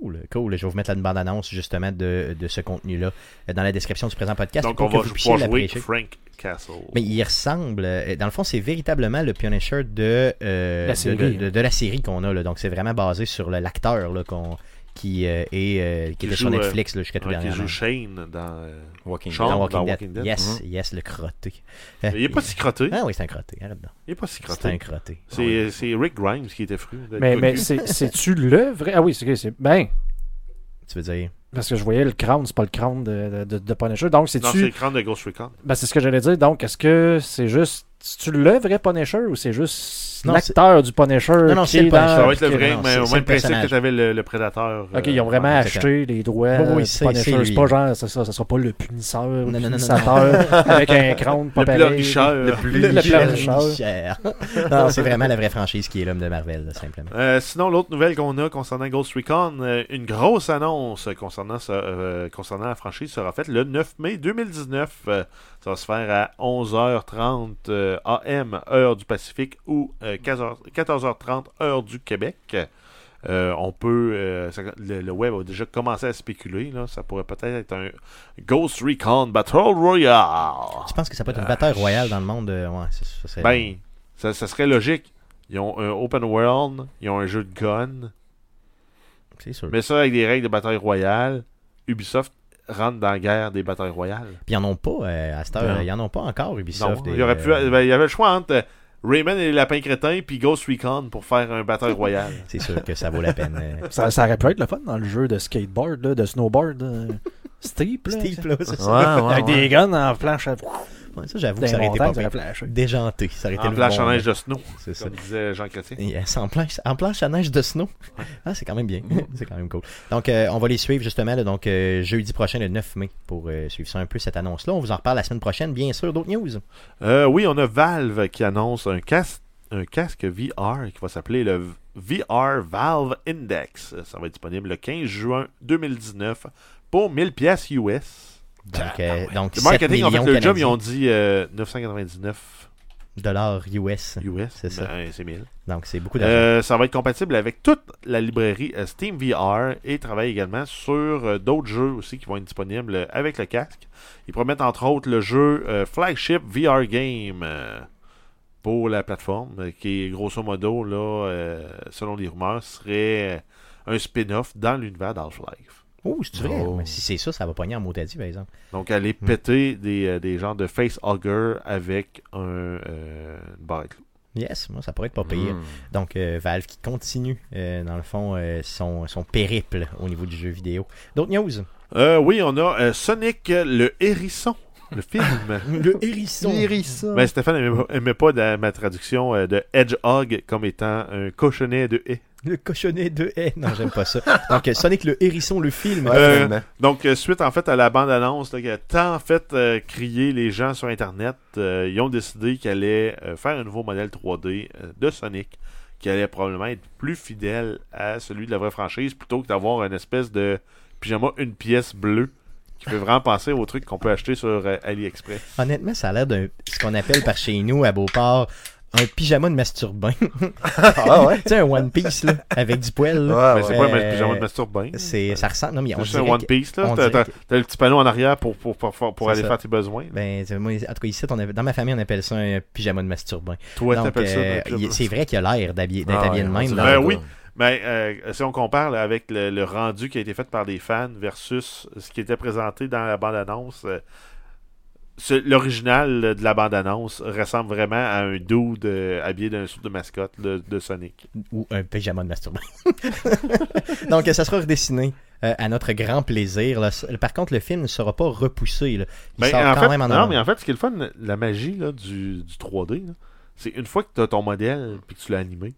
Cool, cool. Je vais vous mettre la bande-annonce justement de, de ce contenu-là euh, dans la description du présent podcast Donc, pour on que va vous puissiez pouvoir jouer l'apprécier. Frank Castle. Mais il ressemble, euh, dans le fond, c'est véritablement le Punisher de, euh, La de- série, de, de- de la série qu'on a. Là. Donc, c'est vraiment basé sur le- l'acteur là, qu'on- qui, euh, est, euh, qui Qui était sur Netflix là, jusqu'à tout Ouais, qui dernièrement. joue Shane dans, euh, Walking Sean. Dead. Dans Walking, Walking Dead. Dead. Yes, yes, le crotté. Mais il est pas si crotté. Ah oui, c'est un crotté. Arrête donc. Il est pas si C'est un crotté. C'est c'est Rick Grimes qui était fru. Mais, mais c'est- c'est-tu le vrai? Ah oui, c'est c'est- Ben, Tu veux dire? Parce que je voyais le crown, c'est pas le crown de, de, de Punisher. Donc, Non, c'est c'est-tu. le crâne de Ghost Recon. Ben, c'est ce que j'allais dire. Donc, est-ce que c'est juste. C'est-tu le vrai Punisher ou c'est juste l'acteur du Punisher Non, c'est est le dans- Punisher. Ça va être le vrai, mais c'est- au même le principe que t'avais le, le prédateur. Ok, euh, ils ont vraiment ouais, acheté les droits du Punisher. c'est pas genre, c'est ça, ça sera pas le punisseur, le punissateur avec un crâne pas Le pareil. Le Le pleurnicheur. pleurnicheur. non, c'est vraiment la vraie franchise qui est l'homme de Marvel, simplement. Euh, sinon, l'autre nouvelle qu'on a concernant Ghost Recon, euh, une grosse annonce concernant, ce- euh, concernant la franchise sera faite le 9 mai 2019. Euh, ça va se faire à 11h30 euh, AM, heure du Pacifique, ou euh, 15h 14h30, heure du Québec. Euh, on peut. euh, ça- le, le web a déjà commencé à spéculer. Là, ça pourrait peut-être être un Ghost Recon Battle Royale. Tu penses que ça peut être une bataille royale dans le monde euh, Ouais, ça serait- Ben, ça, serait logique. Ils ont un open world, ils ont un jeu de gun. c'est sûr. Mais ça, avec des règles de bataille royale, Ubisoft rentre dans la guerre des batailles royales. Puis ils en ont pas euh, à cette heure. Non. Ils en ont pas encore, Ubisoft. il y aurait pu, ben, il y avait le choix entre Rayman et les lapins crétins puis Ghost Recon pour faire un bataille royale. C'est sûr que ça vaut la peine. euh. Ça, ça aurait pu être le fun dans le jeu de skateboard, là, de snowboard. euh, Steep, là. Steve, là, c'est ça. Ouais, ouais, Avec ouais. des guns en planche à Ouais, ça, j'avoue que ça aurait été pas flashé. Déjanté. Ça aurait été En le planche bon en neige de snow, C'est ça. disait Jean Chrétien. Yes, en, planche, en planche à neige de snow. Ah, c'est quand même bien. c'est quand même cool. Donc, euh, on va les suivre justement là, donc, euh, jeudi prochain, le 9 mai, pour euh, suivre ça un peu, cette annonce-là. On vous en reparle la semaine prochaine, bien sûr. D'autres news? Euh, oui, on a Valve qui annonce un casque, un casque VR qui va s'appeler le VR Valve Index. Ça va être disponible le 15 juin 2019 pour 1000 pièces US. Donc, euh, donc Le 7 marketing, en fait, job, ils ont dit euh, 999 dollars US. US. C'est ça. Ben, c'est 1000. Donc, c'est beaucoup d'argent. Euh, ça va être compatible avec toute la librairie euh, Steam VR et travaille également sur euh, d'autres jeux aussi qui vont être disponibles euh, avec le casque. Ils promettent entre autres le jeu euh, Flagship VR Game euh, pour la plateforme, euh, qui est grosso modo, là, euh, selon les rumeurs, serait euh, un spin-off dans l'univers d'Half-Life. Oh, c'est vrai? Oh. Mais Si c'est ça, ça va pogner en mot dit, par exemple. Donc aller Hmm. péter des, euh, des genres de facehugger avec un, euh. Yes, moi, ça pourrait être pas payé. Hmm. Donc, euh, Valve qui continue, euh, dans le fond, son, son périple au niveau du jeu vidéo. D'autres news? Euh, oui, on a euh, Sonic le hérisson, le film. Le hérisson. Hérisson. Ben, Stéphane aimait, aimait pas de- ma traduction euh, de Hedgehog comme étant un cochonnet de haie. Le cochonnet de haie. Non, j'aime pas ça. Donc, euh, Sonic le hérisson, le film. Euh. Donc, suite en fait à la bande-annonce là, qui a tant fait euh, crier les gens sur Internet, euh, ils ont décidé qu'ils allaient euh, faire un nouveau modèle 3D euh, de Sonic qui allait probablement être plus fidèle à celui de la vraie franchise plutôt que d'avoir une espèce de pyjama une pièce bleue qui fait vraiment penser au truc qu'on peut acheter sur euh, AliExpress. Honnêtement, ça a l'air d'un ce qu'on appelle par chez nous à Beauport un pyjama de masturbin. Ah ouais? tu sais, un One Piece là, avec du poil. là. Ah, Mais ouais. c'est pas un Euh, pyjama de masturbin. C'est, ça ressemble. Non, mais on C'est juste un One Piece, là. T'as, le petit panneau en arrière pour, pour, pour, pour, aller ça. faire tes besoins. Ben, moi, en tout cas, ici, on avait- dans ma famille, on appelle ça un pyjama de masturbin. Toi, Donc, t'appelles ça. euh, un pyjama. il- c'est vrai qu'il a l'air d'être Ah, habillé de ouais, même. Ben oui. Mais euh, si on compare là, avec le, le rendu qui a été fait par des fans versus ce qui était présenté dans la bande-annonce, euh, l'original de la bande-annonce ressemble vraiment à un dude euh, habillé d'un soupe de mascotte de, de Sonic. ou un pyjama de masturbin. Donc, ça sera redessiné euh, à notre grand plaisir. là. Par contre, le film ne sera pas repoussé. là. Il Ben, sort en quand fait, même en non, mais en fait, ce qui est le fun, la magie là, du, du 3D, là, c'est une fois que tu as ton modèle et que tu l'as animé,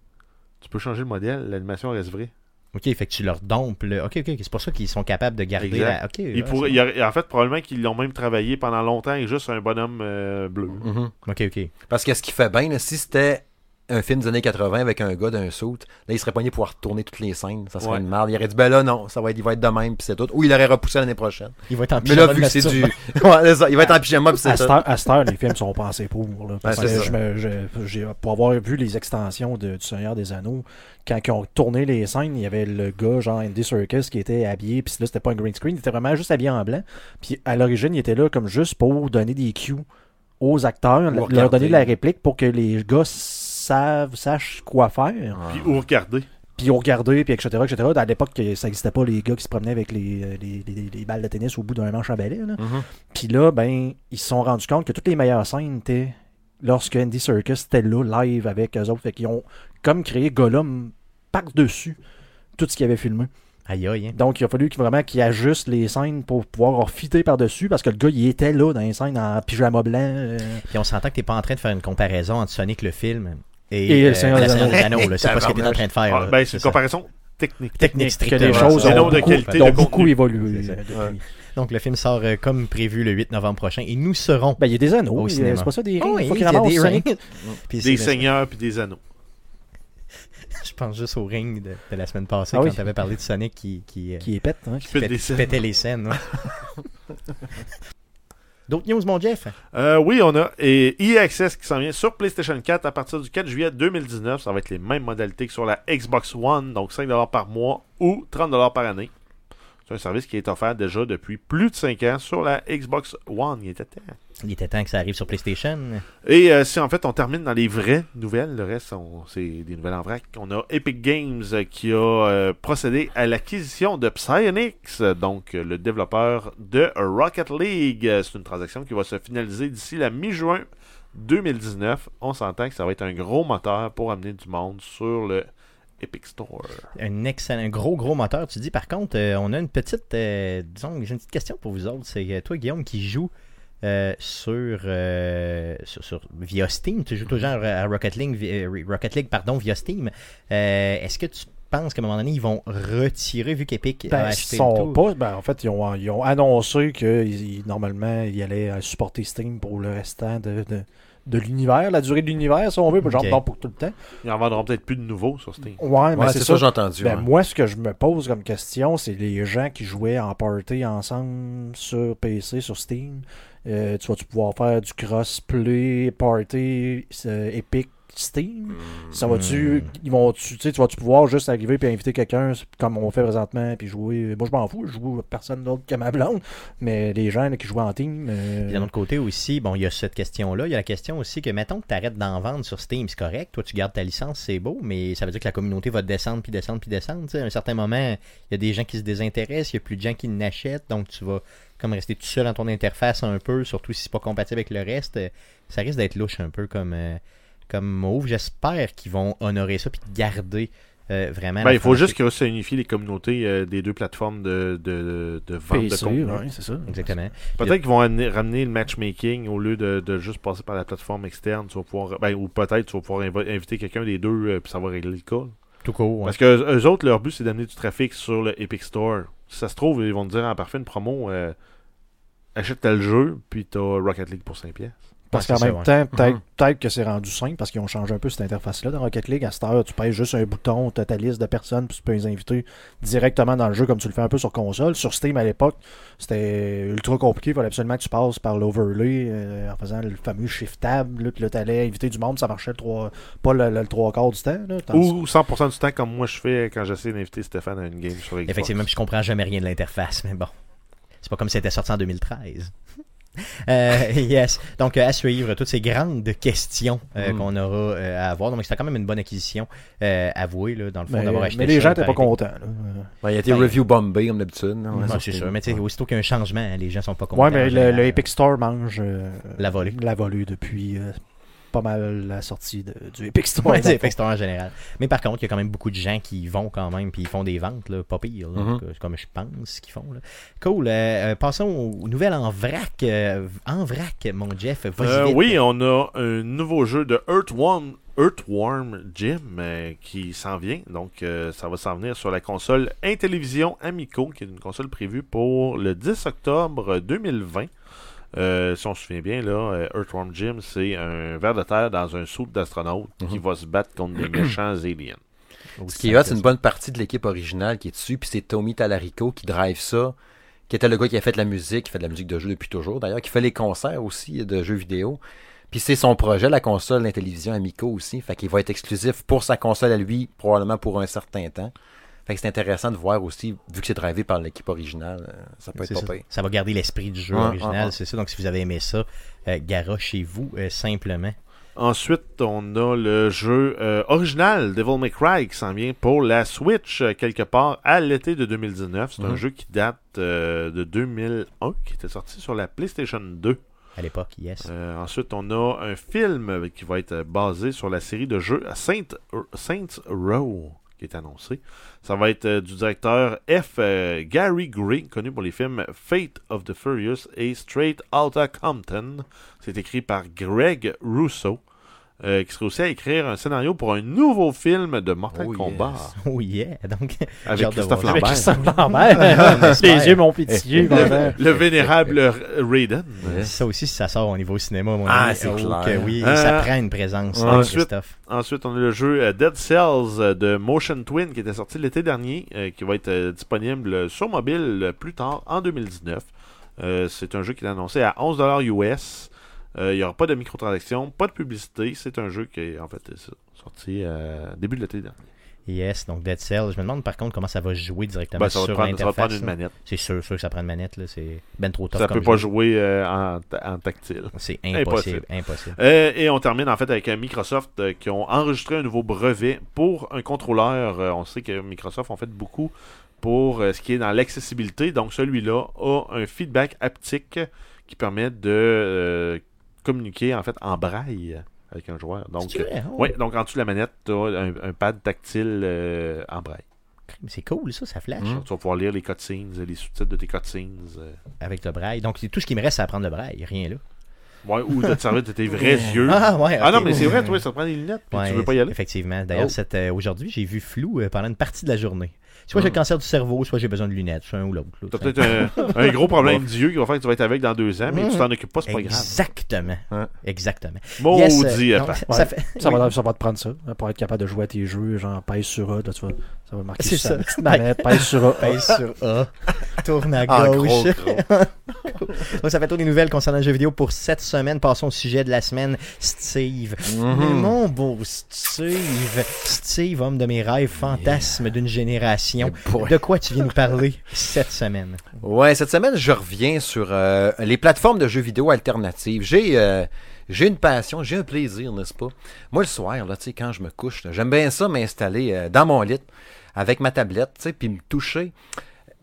tu peux changer le modèle, l'animation reste vraie. Ok, fait que tu leur dompes. le- Ok, ok, c'est pour ça qu'ils sont capables de garder. Exact. La... Ok, Il ouais, a- en fait, probablement qu'ils l'ont même travaillé pendant longtemps avec juste un bonhomme euh, bleu. Mhm. Ok, ok. Parce que ce qui fait bien, là, si c'était un film des années 80 avec un gars d'un suit, là, il serait pogné pour retourner toutes les scènes. Ça serait Ouais. une merde. Il aurait dit, ben là, non, ça va être, il va être de même, puis c'est tout. Ou il aurait repoussé l'année prochaine. Il va être en Mais là, pyjama vu que c'est du. ouais, ça, il va être en pyjama, puis c'est À tout. à cette heure, les films sont pensés pour. Là, je me- je- j'ai- pour avoir vu les extensions de, du Seigneur des Anneaux, quand ils ont tourné les scènes, il y avait le gars, genre Andy Serkis, qui était habillé, puis là, c'était pas un green screen, il était vraiment juste habillé en blanc. Puis à l'origine, il était là comme juste pour donner des cues aux acteurs, leur donner la réplique pour que les gars savent, sachent quoi faire. Puis où regarder. Puis on regardait, puis etc., etc. À l'époque, ça n'existait pas les gars qui se promenaient avec les, les, les- les balles de tennis au bout d'un manche à balai. là. Mhm. Puis là, ben, ils se sont rendus compte que toutes les meilleures scènes étaient lorsque Andy Serkis était là, live avec eux autres. Fait qu'ils ont comme créé Gollum par-dessus tout ce qu'ils avaient filmé. Aïe aïe. hein. Donc, il a fallu qu'il- vraiment qu'ils ajustent les scènes pour pouvoir refiter par-dessus parce que le gars, il était là dans les scènes en pyjama blanc. euh, Puis on s'entend que t'es pas en train de faire une comparaison entre Sonic le film et, Et le Seigneur des Anneaux. C'est pas ce que t'es en train de faire. Ah, ben, c'est une comparaison technique. technique que strictement. les choses ont non de beaucoup, qualité, ont de beaucoup évolué. Donc le film sort euh, comme prévu le 8 novembre prochain et nous serons Ben, il y a des anneaux. C'est pas ça des Oh, rings. oui, il faut il qu'il y a ramasse des rings. Des seigneurs puis des anneaux. Je pense juste au ring de, de la semaine passée Ah quand oui. t'avais parlé de Sonic qui, qui, euh, Qui est pète. Hein? Qui des qui pétait les scènes. ouais. D'autres news, mon Jeff? Euh, oui, on a et EA Access qui s'en vient sur PlayStation 4 à partir du 4 juillet 2019. Ça va être les mêmes modalités que sur la Xbox One, donc 5$ par mois ou 30$ par année. C'est un service qui est offert déjà depuis plus de 5 ans sur la Xbox One. Il était temps. Il était temps que ça arrive sur PlayStation. Et euh, si en fait on termine dans les vraies nouvelles, le reste c'est des nouvelles en vrac. On a Epic Games qui a euh, procédé à l'acquisition de Psyonix, donc le développeur de Rocket League. C'est une transaction qui va se finaliser d'ici la mi-juin 2019. On s'entend que ça va être un gros moteur pour amener du monde sur le Epic Store. Un excellent, un gros, gros moteur. Tu dis, par contre, euh, on a une petite, euh, disons, j'ai une petite question pour vous autres. C'est euh, toi, Guillaume, qui joue euh, sur, euh, sur, sur- via Steam. Tu joues toujours à Rocket League, via- Rocket League pardon, via Steam. Euh, Est-ce que tu penses qu'à un moment donné, ils vont retirer, vu qu'Epic a Ben, acheté ils sont le tout? pas, ben, en fait, ils ont, ils ont annoncé que ils- normalement, ils allaient supporter Steam pour le restant de, de, de l'univers, la durée de l'univers, si on veut, genre bon, pour tout le temps. Ils en vendront peut-être plus de nouveaux sur Steam. Ouais, mais Ouais, c'est c'est ça. ça, j'ai entendu. Ben, ouais. Moi, ce que je me pose comme question, c'est les gens qui jouaient en party ensemble sur PC, sur Steam. Euh, tu vas-tu pouvoir faire du crossplay party euh, Epic Steam? Ça va-tu. Hmm. Ils vont tu sais, tu vas-tu pouvoir juste arriver et inviter quelqu'un comme on fait présentement puis jouer? Moi je m'en fous, je joue personne d'autre que ma blonde. Mais les gens là, qui jouent en team. euh, Puis d'un autre côté aussi, bon, il y a cette question-là. Il y a la question aussi que, mettons que tu arrêtes d'en vendre sur Steam, c'est correct. Toi, tu gardes ta licence, c'est beau, mais ça veut dire que la communauté va descendre, puis descendre, puis descendre. Tu sais, à un certain moment, il y a des gens qui se désintéressent, il y a plus de gens qui n'achètent, donc tu vas comme rester tout seul dans ton interface un peu, surtout si c'est pas compatible avec le reste. Ça risque d'être louche un peu comme, euh, comme move. J'espère qu'ils vont honorer ça, puis garder euh, vraiment. Ben, la il faut juste que ça unifie les communautés euh, des deux plateformes de, de, de vente de contenu. ouais, c'est ça. Exactement. Peut-être qu'ils vont amener- ramener le matchmaking au lieu de, de juste passer par la plateforme externe. Tu vas pouvoir, ben, ou peut-être tu vas pouvoir invi- inviter quelqu'un des deux euh, puis ça va régler le cas. Tout court. ouais. Parce que eux eux autres, leur but, c'est d'amener du trafic sur le Epic Store. Si ça se trouve, ils vont te dire en parfait une promo euh, achète tel jeu, puis t'as Rocket League pour 5 pièces. Parce qu'en même ça, temps, peut-être Mhm. peut-être que c'est rendu simple parce qu'ils ont changé un peu cette interface-là dans Rocket League. À cette heure, tu pèses juste un bouton, tu as ta liste de personnes, puis tu peux les inviter directement dans le jeu comme tu le fais un peu sur console. Sur Steam à l'époque, c'était ultra compliqué. Il fallait absolument que tu passes par l'overlay euh, en faisant le fameux shift tab. Là, puis là, tu allais inviter du monde, ça marchait le trois, pas le, le trois quarts du temps. Ou 100% du temps, comme moi je fais quand j'essaie d'inviter Stéphane à une game sur Xbox. Effectivement, puis je comprends jamais rien de l'interface, mais bon. C'est pas comme si c'était sorti en 2013. Euh, yes. Donc, euh, à suivre toutes ces grandes questions euh, Mm. qu'on aura euh, à avoir. Donc, c'était quand même une bonne acquisition, euh, avouée, là, dans le fond, mais, d'avoir acheté mais les gens n'étaient pas contents. il a été Ben, review bombé comme d'habitude. c'est sûr. Mais aussitôt qu'il y a un changement, les gens sont pas contents. Ouais, mais le, général. le Epic Store mange euh, La volée. la volée depuis euh, pas mal la sortie de- du Epic Store. Ouais. Epic Store en général. Mais par contre, il y a quand même beaucoup de gens qui y vont quand même, puis ils font des ventes, là, pas pire, là, Mhm. comme je pense qu'ils font. Là. Cool. euh, euh, passons aux nouvelles en vrac. euh, en vrac, mon Jeff. Euh, vite. oui, on a un nouveau jeu de Earthworm, Earthworm Jim qui s'en vient. Donc, ça va s'en venir sur la console Intellivision Amico, qui est une console prévue pour le 10 octobre 2020. Euh, si on se souvient bien, là, euh, Earthworm Jim, c'est un ver de terre dans un saut d'astronaute qui Mhm. va se battre contre des méchants aliens. Aussi Ce qui est c'est une bonne partie de l'équipe originale qui est dessus, puis c'est Tommy Talarico qui drive ça, qui était le gars qui a fait la musique, qui fait de la musique de jeu depuis toujours d'ailleurs, qui fait les concerts aussi de jeux vidéo. Puis c'est son projet, la console, la télévision Amico aussi, fait qu'il va être exclusif pour sa console à lui, probablement pour un certain temps. Fait que c'est intéressant de voir aussi, vu que c'est drivé par l'équipe originale, euh, ça peut être ça. Ça va garder l'esprit du jeu original, c'est ça. Donc, si vous avez aimé ça, euh, chez vous euh, simplement. Ensuite, on a le jeu euh, original Devil May Cry qui s'en vient pour la Switch euh, quelque part à l'été de 2019. C'est un Mhm. jeu qui date euh, de 2001, qui était sorti sur la PlayStation 2. À l'époque, yes. Euh, ensuite, on a un film qui va être basé sur la série de jeux Saint, Saints Row qui est annoncé. Ça va être euh, du directeur F. euh, Gary Gray, connu pour les films Fate of the Furious et Straight Outta Compton. C'est écrit par Greg Russo, euh, qui serait aussi à écrire un scénario pour un nouveau film de Mortal Oh, Kombat yes. Oh yeah! Donc, avec Christophe ça. Avec Lambert. Christophe Lambert. Les yeux m'ont pétillé. vraiment. Le vénérable Raiden. ça aussi, si ça sort au niveau cinéma, mon Ah, ami, c'est oh, clair. que oui, Euh, ça prend une présence, hein, ensuite- Christophe. Ensuite, on a le jeu euh, Dead Cells de Motion Twin qui était sorti l'été dernier, euh, qui va être euh, disponible sur mobile plus tard en 2019. Euh, c'est un jeu qui est annoncé à 11$ US. Euh, Il n'y aura pas de microtransactions, pas de publicité. C'est un jeu qui est en fait euh, sorti euh, début de l'été dernier. Yes, donc Dead Cell. Je me demande par contre comment ça va jouer directement Ben, ça, va sur prendre, ça va te prendre l'interface. une manette. C'est sûr, sûr que ça prend une manette. C'est ben trop tough Ça comme peut pas jouer euh, en, ta- en tactile. C'est Impossible. impossible, impossible. Euh, et on termine en fait avec euh, Microsoft euh, qui ont enregistré un nouveau brevet pour un contrôleur. Euh, on sait que Microsoft ont fait beaucoup pour euh, ce qui est dans l'accessibilité. Donc celui-là a un feedback haptique qui permet de euh, communiquer en fait en braille avec un joueur. Donc, C'est vrai? Oh, ouais, donc en dessous de la manette, tu as un, un pad tactile euh, en braille. C'est cool, ça, ça flash Mm. Tu vas pouvoir lire les cutscenes, les sous-titres de tes cutscenes. euh. avec le braille. Donc, tout ce qui me reste, c'est apprendre le braille. Rien là. Ouais, ou de te servir de tes vrais yeux. Ah, ouais. Ah non, mais c'est vrai, toi, ça te prend des lunettes, puis Ouais, tu veux pas y aller. Effectivement. D'ailleurs, Oh. euh, aujourd'hui, j'ai vu flou euh, pendant une partie de la journée. Soit j'ai le cancer du cerveau, soit j'ai besoin de lunettes, soit un ou l'autre. T'as peut-être un, un gros problème d'yeux qui va faire que tu vas être avec dans deux ans, mais tu t'en occupes pas, c'est pas grave. Exactement. Ouais. Exactement. Maudit, Yes, euh, ça fait- Ça, oui. va, ça va te prendre ça, hein, pour être capable de jouer à tes jeux, genre pèse sur A, là, tu vas, ça va marquer C'est sur ça. manette, pèse sur A. Pèse sur A, tourne à gauche. gros, gros. Donc, ça fait tout des nouvelles concernant le jeu vidéo pour cette semaine. Passons au sujet de la semaine. Steve. Mhm. Mais mon beau Steve. Steve, homme de mes rêves, fantasme d'une génération. boy. De quoi tu viens nous parler cette semaine? Ouais, cette semaine, je reviens sur euh, les plateformes de jeux vidéo alternatives. J'ai euh, j'ai une passion, j'ai un plaisir, n'est-ce pas? Moi, le soir, là, quand je me couche, j'aime bien ça m'installer euh, dans mon lit avec ma tablette, tu sais, puis me toucher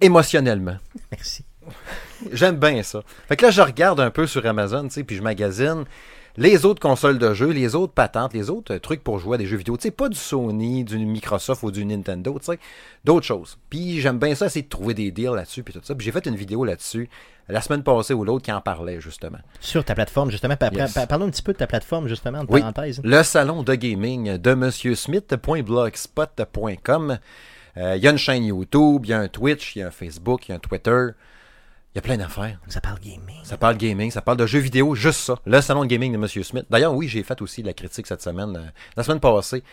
émotionnellement. Merci. J'aime bien ça. Fait que là, je regarde un peu sur Amazon, tu sais, puis je magasine les autres consoles de jeux, les autres patentes, les autres euh, trucs pour jouer à des jeux vidéo. Tu sais, pas du Sony, du Microsoft ou du Nintendo, tu sais, d'autres choses. Puis j'aime bien ça, essayer de trouver des deals là-dessus, puis tout ça. Puis j'ai fait une vidéo là-dessus la semaine passée ou l'autre qui en parlait, justement. Sur ta plateforme, justement. Yes. Parlons un petit peu de ta plateforme, justement, en Oui. parenthèse. Le salon de gaming de monsieursmith.blogspot.com. Euh, Il y a une chaîne YouTube, il y a un Twitch, il y a un Facebook, il y a un Twitter. Il y a plein d'affaires. Ça parle gaming. Ça parle gaming, ça parle de jeux vidéo, juste ça. Le salon de gaming de Monsieur Smith. D'ailleurs, oui, j'ai fait aussi de la critique cette semaine, euh, la semaine passée.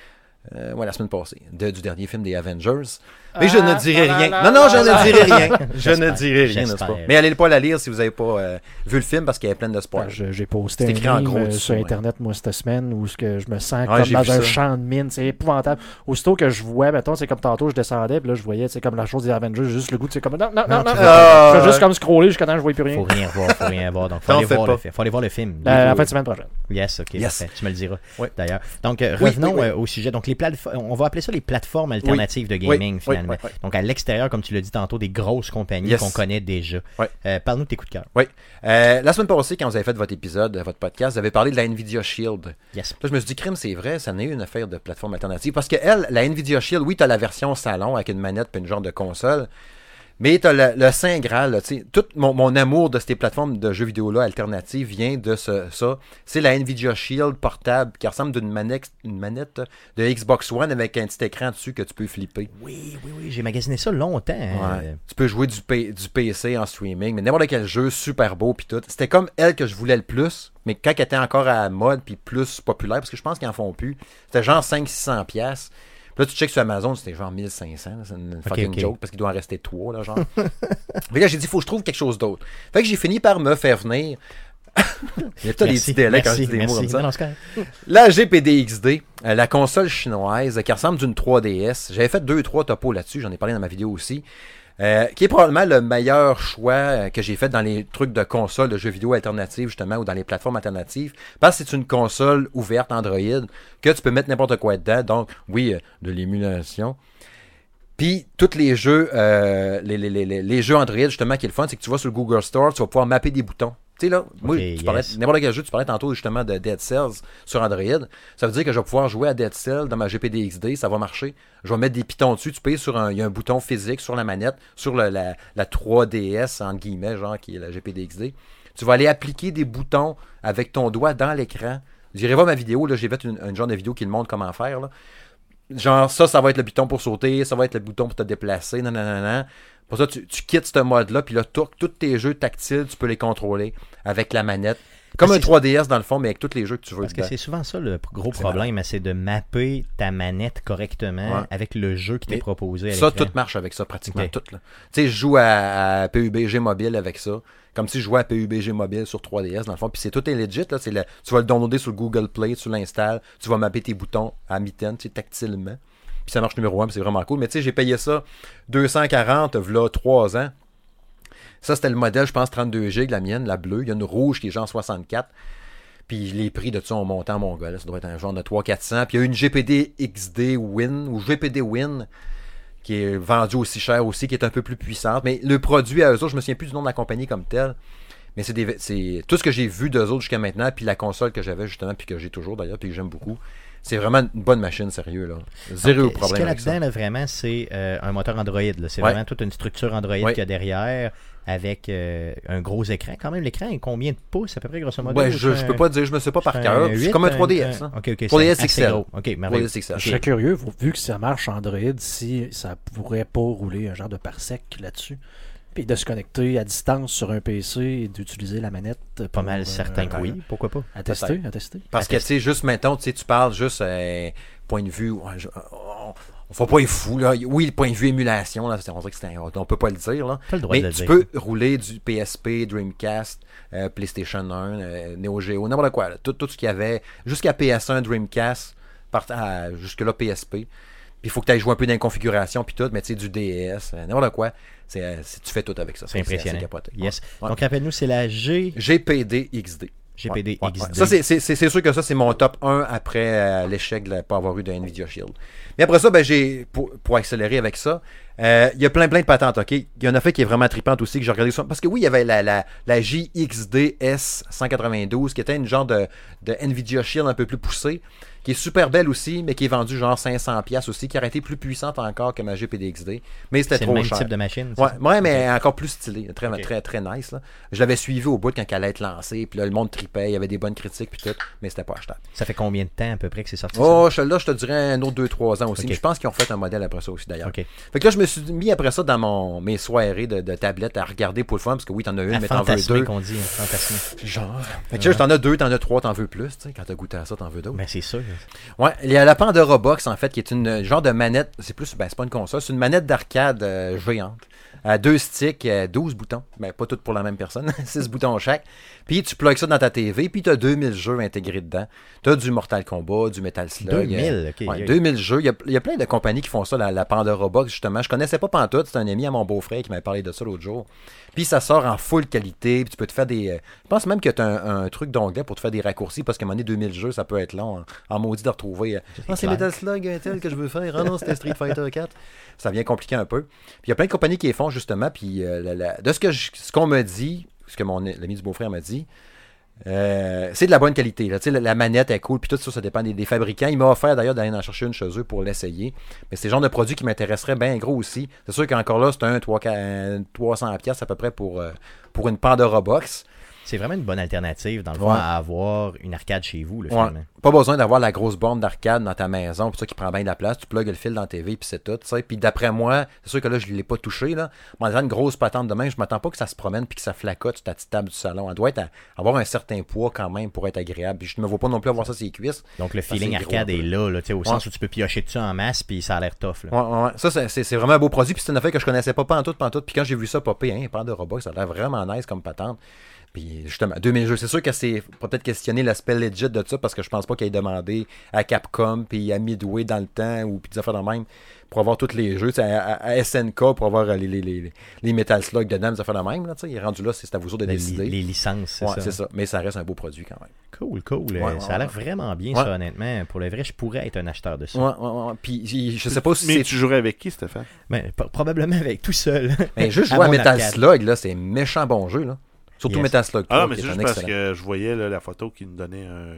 Euh, ouais, la semaine passée, de- du dernier film des Avengers. Mais je ne dirai rien. Non, non, je ne dirai rien. Je ne dirai rien, n'est-ce pas? Mais allez pas la lire si vous n'avez pas euh, vu le film parce qu'il y a plein de spoilers. Je- J'ai posté C'est un écrit en gros euh, dessus, sur ouais. Internet, moi, cette semaine, où ce que je me sens Ouais, comme j'ai dans un ça. champ de mine. C'est épouvantable. Aussitôt que je vois, mettons, c'est comme tantôt, je descendais, puis là, je voyais, c'est comme la chose des Avengers, juste le goût, c'est comme, non, non, non, Non, non, Je vais juste comme scroller jusqu'à temps je vois plus rien. Faut rien voir, faut rien voir. Donc, faut aller voir, pas. le, faut aller voir le film. Euh, en fin de semaine prochaine. Yes, ok. Tu me le diras. D'ailleurs. Donc, euh, revenons euh, au sujet. Donc, les plateformes, on va appeler ça les plateformes alternatives de gaming, oui, finalement. oui. Donc, à l'extérieur, comme tu l'as dit tantôt, des grosses compagnies Yes. qu'on connaît déjà. Euh, Parle-nous de tes coups de cœur. Oui. Euh, la semaine passée, quand vous avez fait votre épisode, votre podcast, vous avez parlé de la Nvidia Shield. Yes. Là, je me suis dit, crime, c'est vrai, ça n'est une affaire de plateforme alternative. Parce que elle, la Nvidia Shield, oui, tu as la version salon avec une manette et une genre de console. Mais tu as le, le Saint Graal. là, tu sais, tout mon, mon amour de ces plateformes de jeux vidéo-là alternatives vient de ce- ça. C'est la Nvidia Shield portable qui ressemble d'une manette, une manette de Xbox One avec un petit écran dessus que tu peux flipper. Oui, oui, oui. J'ai magasiné ça longtemps. Ouais. euh, Tu peux jouer du, P- du PC en streaming, mais n'importe quel jeu, super beau puis tout. C'était comme elle que je voulais le plus, mais quand elle était encore à la mode puis plus populaire, parce que je pense qu'ils en font plus, c'était genre 500-600 pièces. Puis là, tu checkes sur Amazon, c'était genre 1500. là, C'est une fucking ok. joke parce qu'il doit en rester trois, là, genre. mais là, j'ai dit, faut que je trouve quelque chose d'autre. Fait que j'ai fini par me faire venir. Il y a tout des petits délais quand je dis des mots comme ça. La GPD XD, euh, la console chinoise qui ressemble d'une 3DS. J'avais fait deux trois topos là-dessus, j'en ai parlé dans ma vidéo aussi. Euh, qui est probablement le meilleur choix euh, que j'ai fait dans les trucs de console de jeux vidéo alternatives justement ou dans les plateformes alternatives. Parce que c'est une console ouverte Android que tu peux mettre n'importe quoi dedans. Donc oui euh, de l'émulation. Puis tous les jeux les- les jeux Android justement qui est le fun c'est que tu vas sur le Google Store tu vas pouvoir mapper des boutons tu sais là moi tu parlais yes. n'importe quel jeu tu parlais tantôt justement de Dead Cells sur Android ça veut dire que je vais pouvoir jouer à Dead Cell dans ma GPD XD, ça va marcher. Je vais mettre des pitons dessus, tu payes sur un, il y a un bouton physique sur la manette, sur le- la, la 3DS, entre guillemets, genre, qui est la GPD XD. Tu vas aller appliquer des boutons avec ton doigt dans l'écran. J'irai voir ma vidéo, là, j'ai fait une, une genre de vidéo qui le montre comment faire, là. Genre, ça, ça va être le bouton pour sauter, ça va être le bouton pour te déplacer, non, non, non, non. Pour ça, tu, tu quittes ce mode-là, puis là, tous tes jeux tactiles, tu peux les contrôler avec la manette. Comme un c'est- 3DS dans le fond, mais avec tous les jeux que tu veux. Parce que c'est souvent ça le gros problème, c'est de mapper ta manette correctement Ouais. avec le jeu qui t'est proposé. à Ça, tout marche avec ça, pratiquement tout. Tu sais, je joue à, à PUBG mobile avec ça. Comme si je jouais à PUBG mobile sur 3DS, dans le fond. Puis c'est tout est legit. Là. C'est le- tu vas le downloader sur Google Play, tu l'installes, tu vas mapper tes boutons à sais, tactilement. Puis ça marche numéro 1, c'est vraiment cool. Mais tu sais, j'ai payé ça 240, v'là 3 ans. Ça, c'était le modèle, je pense, 32 GB, la mienne, la bleue. Il y a une rouge qui est genre 64. Puis les prix de ça ont monté en mon gars. Ça doit être un genre de 300-400. Puis il y a une GPD XD Win ou GPD Win qui est vendue aussi cher aussi, qui est un peu plus puissante. Mais le produit à eux autres, je me souviens plus du nom de la compagnie comme tel. Mais c'est tout ce que j'ai vu d'eux autres jusqu'à maintenant, puis la console que j'avais justement, puis que j'ai toujours d'ailleurs, puis que j'aime beaucoup. C'est vraiment une bonne machine, sérieux. Là. Zéro Donc, Ce problème qu'il y a là-dedans, là, vraiment, c'est euh, un moteur Android. là. C'est Ouais. vraiment toute une structure Android Ouais. qu'il y a derrière avec euh, un gros écran. Quand même, l'écran est combien de pouces à peu près, grosso modo? Ouais, je, un- peux pas dire, je me sais pas par cœur. un C'est 8, comme un 3DS. un- hein. Ok, ok. 3DS c'est assez XL. gros. Ok, merveilleux. 3DS XL. Je serais curieux, vu que ça marche Android, si ça pourrait pas rouler un genre de parsec là-dessus. Puis de se connecter à distance sur un PC et d'utiliser la manette. Pas mal euh, certain que oui. Pourquoi pas À tester, à tester. Parce que, tu sais, juste maintenant, tu sais, tu parles juste euh, point de vue. ouais, je- on, on fait pas les fous, là. Oui, le point de vue émulation, là, c'est- on dirait que c'est un- on peut pas le dire, là. Le droit Mais de le tu dire. peux rouler du PSP, Dreamcast, euh, PlayStation 1, euh, Neo Geo, n'importe quoi. là. Tout, tout ce qu'il y avait, jusqu'à PS1, Dreamcast, à- jusque-là PSP. Puis il faut que tu ailles jouer un peu dans les configurations, puis tout, mais tu sais, du DS, euh, n'importe quoi. C'est, euh, tu fais tout avec ça. C'est impressionnant. assez capoté. Yes. Ouais. Donc, rappelle-nous, c'est la G... GPD XD. GPD Ouais, XD. Ça, c'est- c'est c'est- c'est sûr que ça, c'est mon top 1 après euh, l'échec de ne pas avoir eu de NVIDIA Shield. Mais après ça, ben, j'ai pour, pour accélérer avec ça, euh, il y a plein plein de patentes, OK? Il y en a fait qui est vraiment tripante aussi, que j'ai regardé ça. Parce que oui, il y avait la, la, la JXD S192, qui était une genre de, de NVIDIA Shield un peu plus poussée, qui est super belle aussi, mais qui est vendue genre 500$ piastres aussi, qui aurait été plus puissante encore que ma GPD XD. Mais c'était C'est le trop même cher. type de machine. Ouais, ouais, mais encore plus stylé, très, très, très nice. Là. Je l'avais suivi au bout quand elle allait être lancée, puis là, le monde tripait, il y avait des bonnes critiques, puis tout, mais c'était pas achetable. Ça fait combien de temps à peu près que c'est sorti Oh, je- là, je te dirais un autre 2-3 ans aussi. Mais je pense qu'ils ont fait un modèle après ça aussi, d'ailleurs. Ok. Fait que là, je me suis mis après ça dans mon, mes soirées de, de tablette à regarder pour le fun, parce que oui, t'en as une, À mais t'en veux deux. qu'on dit, hein, fantasmer. Genre. Fait que tu sais, t'en as deux, t'en as trois, t'en veux plus, tu sais. Quand t'as goûté à ça, t'en veux d'autres. Ben, c'est sûr. Ouais, il y a la Pandora Box en fait qui est une euh, genre de manette, c'est plus ben c'est pas une console, c'est une manette d'arcade euh, géante. À deux sticks, euh, 12 boutons. Ben pas toutes pour la même personne, 6 boutons chaque. Puis tu plugues ça dans ta TV, puis tu as 2000 jeux intégrés dedans. Tu as du Mortal Kombat, du Metal Slug. 2000, euh, ok. ouais, ok. 2000 jeux. Il y, a, il y a plein de compagnies qui font ça, la, la Pandora Box, justement. Je connaissais pas Pantoute, c'est un ami à mon beau-frère qui m'avait parlé de ça l'autre jour. Puis ça sort en full qualité, puis tu peux te faire des... euh, je pense même que tu as un, un truc d'onglet pour te faire des raccourcis, parce qu'à un moment donné, 2000 jeux, ça peut être long, en, en maudit de retrouver... euh, ah, c'est. Metal Slug tel que je veux faire. Ah non, c'était Street Fighter 4. Ça vient compliquer un peu. Puis il y a plein de compagnies qui les font, justement, puis euh, la- la- de ce que je- ce qu'on me dit, ce que mon l'ami du beau-frère m'a dit, euh, c'est de la bonne qualité. Là. La, la manette est cool, puis tout ça, ça dépend des, des fabricants. Il m'a offert d'ailleurs d'aller en chercher une chez eux pour l'essayer. Mais c'est le genre de produit qui m'intéresserait bien gros aussi. C'est sûr qu'encore là, c'est un 3, 300$ piastres à peu près pour, euh, pour une Pandora Box. C'est vraiment une bonne alternative, dans le fond, Ouais. à avoir une arcade chez vous, là, Ouais. Pas besoin d'avoir la grosse borne d'arcade dans ta maison, pour ça qui prend bien de la place. Tu plugues le fil dans la TV, puis c'est tout. Puis d'après moi, c'est sûr que là, je ne l'ai pas touché. Là. Mais en disant une grosse patente de main, je m'attends pas que ça se promène puis que ça flacote sur ta petite table du salon. Elle doit être à- avoir un certain poids quand même pour être agréable. Puis je ne me vois pas non plus avoir ça sur les cuisses. Donc, le feeling gros arcade est là, au Ouais. sens où tu peux piocher dessus en masse, puis ça a l'air tough. là. Ça, c'est- vraiment un beau produit. Puis c'est une affaire que je connaissais pas pantoute, pantoute. Puis quand j'ai vu ça popper, hein, pas de robot, ça a l'air vraiment nice comme patente. Puis justement, 2000 jeux. C'est sûr que c'est faut peut-être questionner l'aspect legit de ça parce que je pense pas qu'il ait demandé à Capcom puis à Midway dans le temps ou puis des affaires de même pour avoir tous les jeux. À, à- à SNK pour avoir les, les, les, les Metal Slug dedans, des affaires de même. Là, tu sais. il est rendu là, c'est à vous autres de Les, décider. les licences, c'est Ouais, ça. c'est ça. Mais ça reste un beau produit quand même. Cool, cool. Ouais, Euh, ouais, ça a l'air ouais. vraiment bien, Ouais. ça, honnêtement. Pour le vrai, je pourrais être un acheteur de ça. Ouais, ouais, ouais. Puis je sais pas si Mais c'est. tu jouerais avec qui, Stéphane? Pro- probablement avec tout seul. Mais juste À jouer à Metal arcade. Slug, là, c'est méchant bon jeu. Là. Surtout Yes. Metal Slug 3, Ah mais c'est juste parce que je voyais là, la photo qui nous donnait un,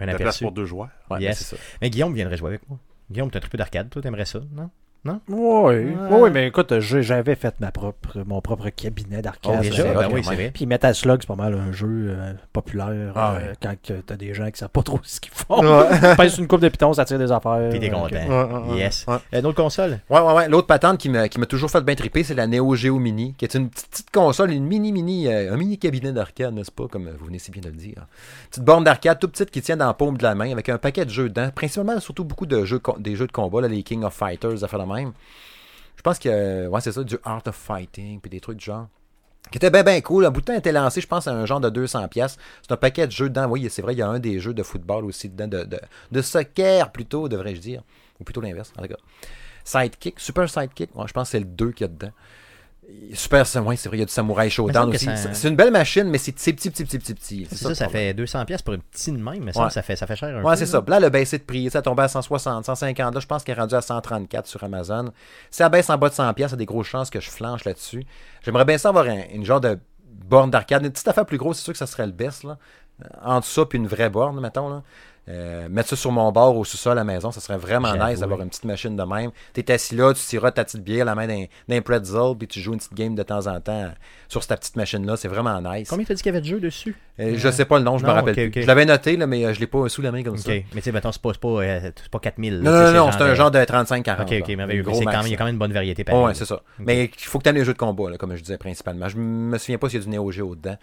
Un place pour deux joueurs. Ouais, Yes. ben, c'est ça. Mais Guillaume viendrait jouer avec moi. Guillaume, t'as un truc d'arcade, toi, t'aimerais ça, non? Oui, Ouais. oui, mais écoute, j'avais fait ma propre, mon propre cabinet d'arcade. Oh, ben oui, c'est vrai. Puis Metal Slug, c'est pas mal un jeu euh, populaire Ah euh, ouais. quand t'as des gens qui savent pas trop ce qu'ils font. Pèse une coupe de pitons, ça tire des affaires. Puis t'es euh, content. Ouais, ouais, Yes. ouais. Euh, D'autres consoles? Ouais, ouais, ouais. L'autre patente qui m'a qui m'a toujours fait bien triper, c'est la Neo Geo Mini, qui est une petite, petite console, une mini mini, euh, un mini cabinet d'arcade, n'est-ce pas, comme vous venez si bien de le dire. Petite borne d'arcade toute petite qui tient dans la paume de la main, avec un paquet de jeux dedans, principalement surtout beaucoup de jeux, des jeux de combat, là, les King of Fighters, fait la Je pense que, ouais, c'est ça, du Art of Fighting, puis des trucs du genre. Qui était bien, bien cool. Un bout de temps, été lancé, je pense, à un genre de 200$. pièces C'est un paquet de jeux dedans. Oui, c'est vrai, il y a un des jeux de football aussi dedans, de, de, soccer plutôt, devrais-je dire. Ou plutôt l'inverse, en tout cas. Sidekick, Super Sidekick, je pense que c'est le 2 qu'il y a dedans. Super, c'est ouais, c'est vrai, il y a du Samurai Showdown aussi. ça- C'est une belle machine, mais c'est petit, petit, petit, petit, petit. C'est ça, ça, fait 200$ pièces pour une petite de même, mais Ouais. ça, fait, ça fait cher un. Ouais, c'est ça. Là, le baissé de prix, ça a tombé à 160, 150. Là, je pense qu'il est rendu à 134 sur Amazon. Si ça baisse en bas de 100 pièces, il y a des grosses chances que je flanche là-dessus. J'aimerais bien ça avoir un- une genre de borne d'arcade. Une petite affaire plus grosse, c'est sûr que ça serait le best. Là. Entre ça puis une vraie borne, mettons. Là. Euh, mettre ça sur mon bord au sous-sol à la maison, ça serait vraiment nice d'avoir une petite machine de même. T'es assis là, tu tiras ta petite bière, la main d'un pretzel, puis tu joues une petite game de temps en temps sur cette petite machine-là. C'est vraiment nice. Combien t'as dit qu'il y avait de jeux dessus? Euh, je sais pas le nom, je me rappelle plus. Je l'avais noté, là, mais euh, je l'ai pas sous la main comme ça. Mais tu sais, mettons, c'est pas, c'est pas, euh, c'est pas 4000. là, Non, tu non, non, c'est un genre de 35-40. Ok, ok, Mais il y a quand même une bonne variété. pareil. Ouais, c'est ça. Mais il faut que tu aimes les jeux de combat, là, comme je disais principalement. Je me souviens pas s'il y a du Neo Geo dedans.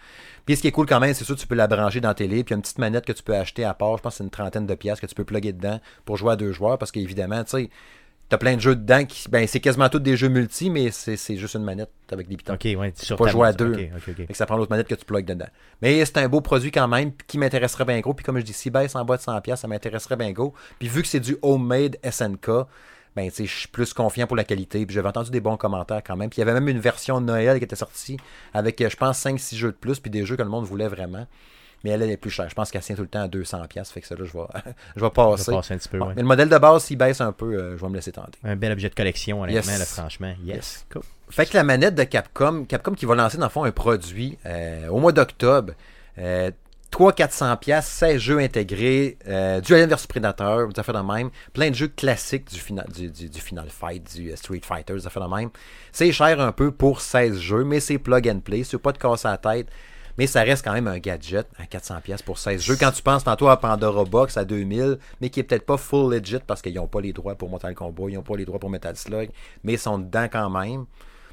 Puis ce qui est cool quand même, c'est sûr, tu peux la brancher dans télé. Puis il y a une petite manette que tu peux acheter à part. Je pense que c'est une trentaine de pièces que tu peux plugger dedans pour jouer à deux joueurs. Parce qu'évidemment, tu sais, t'as plein de jeux dedans qui. Ben, c'est quasiment tous des jeux multi, mais c'est juste une manette avec des pitons. Ok, ouais, sur pas ta- jouer à deux. Ok, ok, ok. Fait que ça prend l'autre manette que tu plugues dedans. Mais c'est un beau produit quand même qui m'intéresserait bien gros. Puis comme je dis, si baisse en bas de 100$, ça m'intéresserait bien gros. Puis vu que c'est du homemade SNK, ben tu je suis plus confiant pour la qualité. Puis j'avais entendu des bons commentaires quand même. Puis il y avait même une version de Noël qui était sortie avec, euh, je pense, 5-6 jeux de plus. Puis des jeux que le monde voulait vraiment. Mais elle, elle est plus chère. Je pense qu'elle tient tout le temps à 200$. Fait que ça là, je vais, je vais passer. va passer un petit peu, Bon, ouais. Mais le modèle de base, s'il baisse un peu, euh, je vais me laisser tenter. Un bel objet de collection, honnêtement, Yes. là, franchement. Yes. Yes. Cool. Fait que la manette de Capcom, Capcom qui va lancer dans le fond un produit euh, au mois d'octobre. Euh, 300-400 pièces 16 jeux intégrés, euh, du Alien vs Predator, des affaires de même, plein de jeux classiques du Final, du, du- du Final Fight, du Street Fighter, des affaires de même. C'est cher un peu pour 16 jeux, mais c'est plug and play, c'est pas de casser la tête, mais ça reste quand même un gadget à 400 pièces pour 16 jeux. Quand tu penses tantôt à Pandora Box à 2000, mais qui est peut-être pas full legit parce qu'ils n'ont pas les droits pour Mortal Kombat, ils n'ont pas les droits pour Metal Slug, mais ils sont dedans quand même.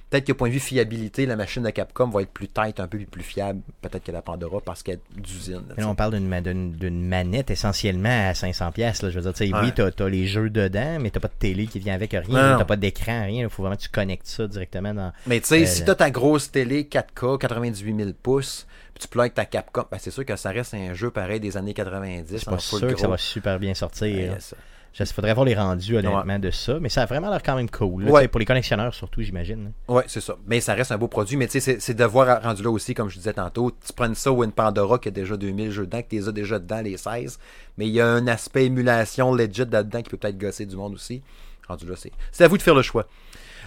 Peut-être que point de vue fiabilité, la machine de Capcom va être plus tight un peu plus fiable, peut-être que la Pandora parce qu'elle est d'usine. là, on parle d'une ma- d'une- d'une manette essentiellement à 500$. pièces Je veux dire, tu Ouais. oui, t'as as les jeux dedans, mais t'as pas de télé qui vient avec rien. Non. T'as pas d'écran, rien. Il faut vraiment que tu connectes ça directement dans. Mais tu sais, Euh, si t'as ta grosse télé 4K, 98 000 pouces, puis tu plugues ta Capcom, ben c'est sûr que ça reste un jeu pareil des années 90. Je suis pas sûr que ça va super bien sortir. Ouais, là. ça. Il faudrait voir les rendus, honnêtement, de ça. Mais ça a vraiment l'air quand même cool. là, Ouais. Pour les collectionneurs, surtout, j'imagine. là. Ouais, c'est ça. Mais ça reste un beau produit. Mais tu sais, c'est- de voir rendu là aussi, comme je disais tantôt, tu prends ça ou une Pandora qui a déjà 2000 jeux dedans, que tu les as déjà dedans, les 16. Mais il y a un aspect émulation legit là-dedans qui peut peut-être gosser du monde aussi. Rendu là, c'est c'est à vous de faire le choix.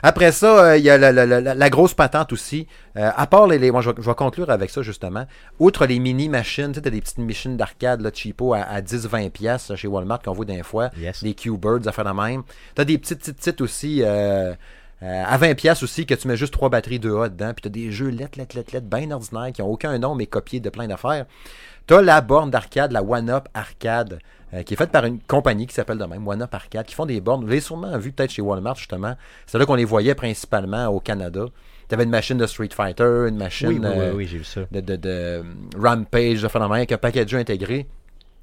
Après ça, euh, il y a la, la- la- la- la grosse patente aussi. Euh, à part les, les- moi, je vais, je vais conclure avec ça justement. Outre les mini machines, tu sais, t'as des petites machines d'arcade là, cheapo à, à 10-20 pièces chez Walmart qu'on voit des fois. Yes. Des Q-Birds, à faire de même. T'as des petites petites petites aussi euh, euh, à 20 pièces aussi que tu mets juste trois batteries 2A dedans. Puis t'as des jeux lettres, lettres, lettres, lettres, bien ordinaires qui ont aucun nom mais copiés de plein d'affaires. T'as la borne d'arcade, la One Up Arcade, euh, qui est faite par une compagnie qui s'appelle de même, Up Arcade, qui font des bornes. Vous l'avez sûrement vu peut-être chez Walmart, justement. C'est là qu'on les voyait principalement au Canada. T'avais une machine de Street Fighter, une machine Oui, oui, oui, euh, oui, j'ai vu ça. de, de, de euh, Rampage, de phénomène, avec un paquet de jeux intégrés.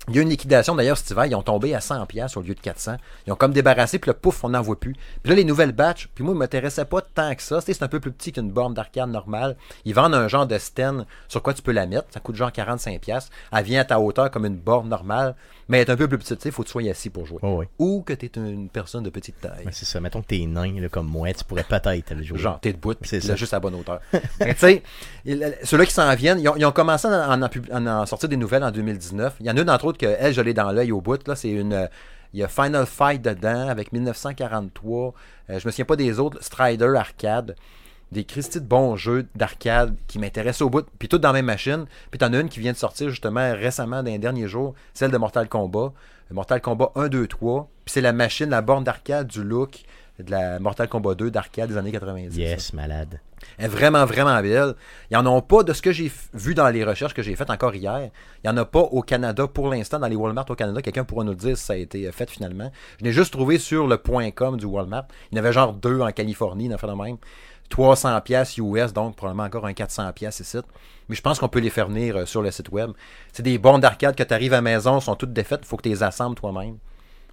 Il y a une liquidation d'ailleurs cet hiver, ils ont tombé à 100$ piastres au lieu de 400. Ils ont comme débarrassé, puis le pouf, on n'en voit plus. Puis là, les nouvelles batches, puis moi, ils ne m'intéressaient pas tant que ça. Tu C'est un peu plus petit qu'une borne d'arcade normale. Ils vendent un genre de stand sur quoi tu peux la mettre. Ça coûte genre 45$. piastres. Elle vient à ta hauteur comme une borne normale, mais est un peu plus petite. Il faut que tu sois assis pour jouer. Oh, oui. Ou que tu es une personne de petite taille. Ouais, c'est ça. Mettons que t'es nain, là, comme moi, tu pourrais peut-être le jouer. Genre, t'es debout, C'est tu juste à la bonne hauteur. Mais tu sais, il- ceux-là qui s'en viennent, ils ont, ils ont commencé à en, en pub- en- en sortir des nouvelles en 2019. Il y en a une, entre autres, que elle, je l'ai dans l'œil au bout. Là, c'est une. euh, Il y a Final Fight dedans avec 1943. Euh, je me souviens pas des autres. Strider Arcade. Des Christy de bons jeux d'arcade qui m'intéressent au bout. Puis toutes dans la même machine. Puis t'en as une qui vient de sortir justement récemment dans les derniers jours. Celle de Mortal Kombat. Mortal Kombat 1, 2, 3. Puis c'est la machine, la borne d'arcade du look de la Mortal Kombat 2 d'arcade des années 90. Yes, malade. Elle est vraiment, vraiment belle. Ils n'en ont pas de ce que j'ai vu dans les recherches que j'ai faites encore hier. Il n'y en a pas au Canada pour l'instant, dans les Walmart au Canada. Quelqu'un pourra nous le dire si ça a été euh, fait finalement. Je l'ai juste trouvé sur le point .com du Walmart. Il y en avait genre deux en Californie, il en a fait de même. 300 pièces US, donc probablement encore un 400 pièces ici. Mais je pense qu'on peut les faire venir euh, sur le site web. C'est des bornes d'arcade que tu arrives à la maison, sont toutes défaites. Il faut que tu les assembles toi-même.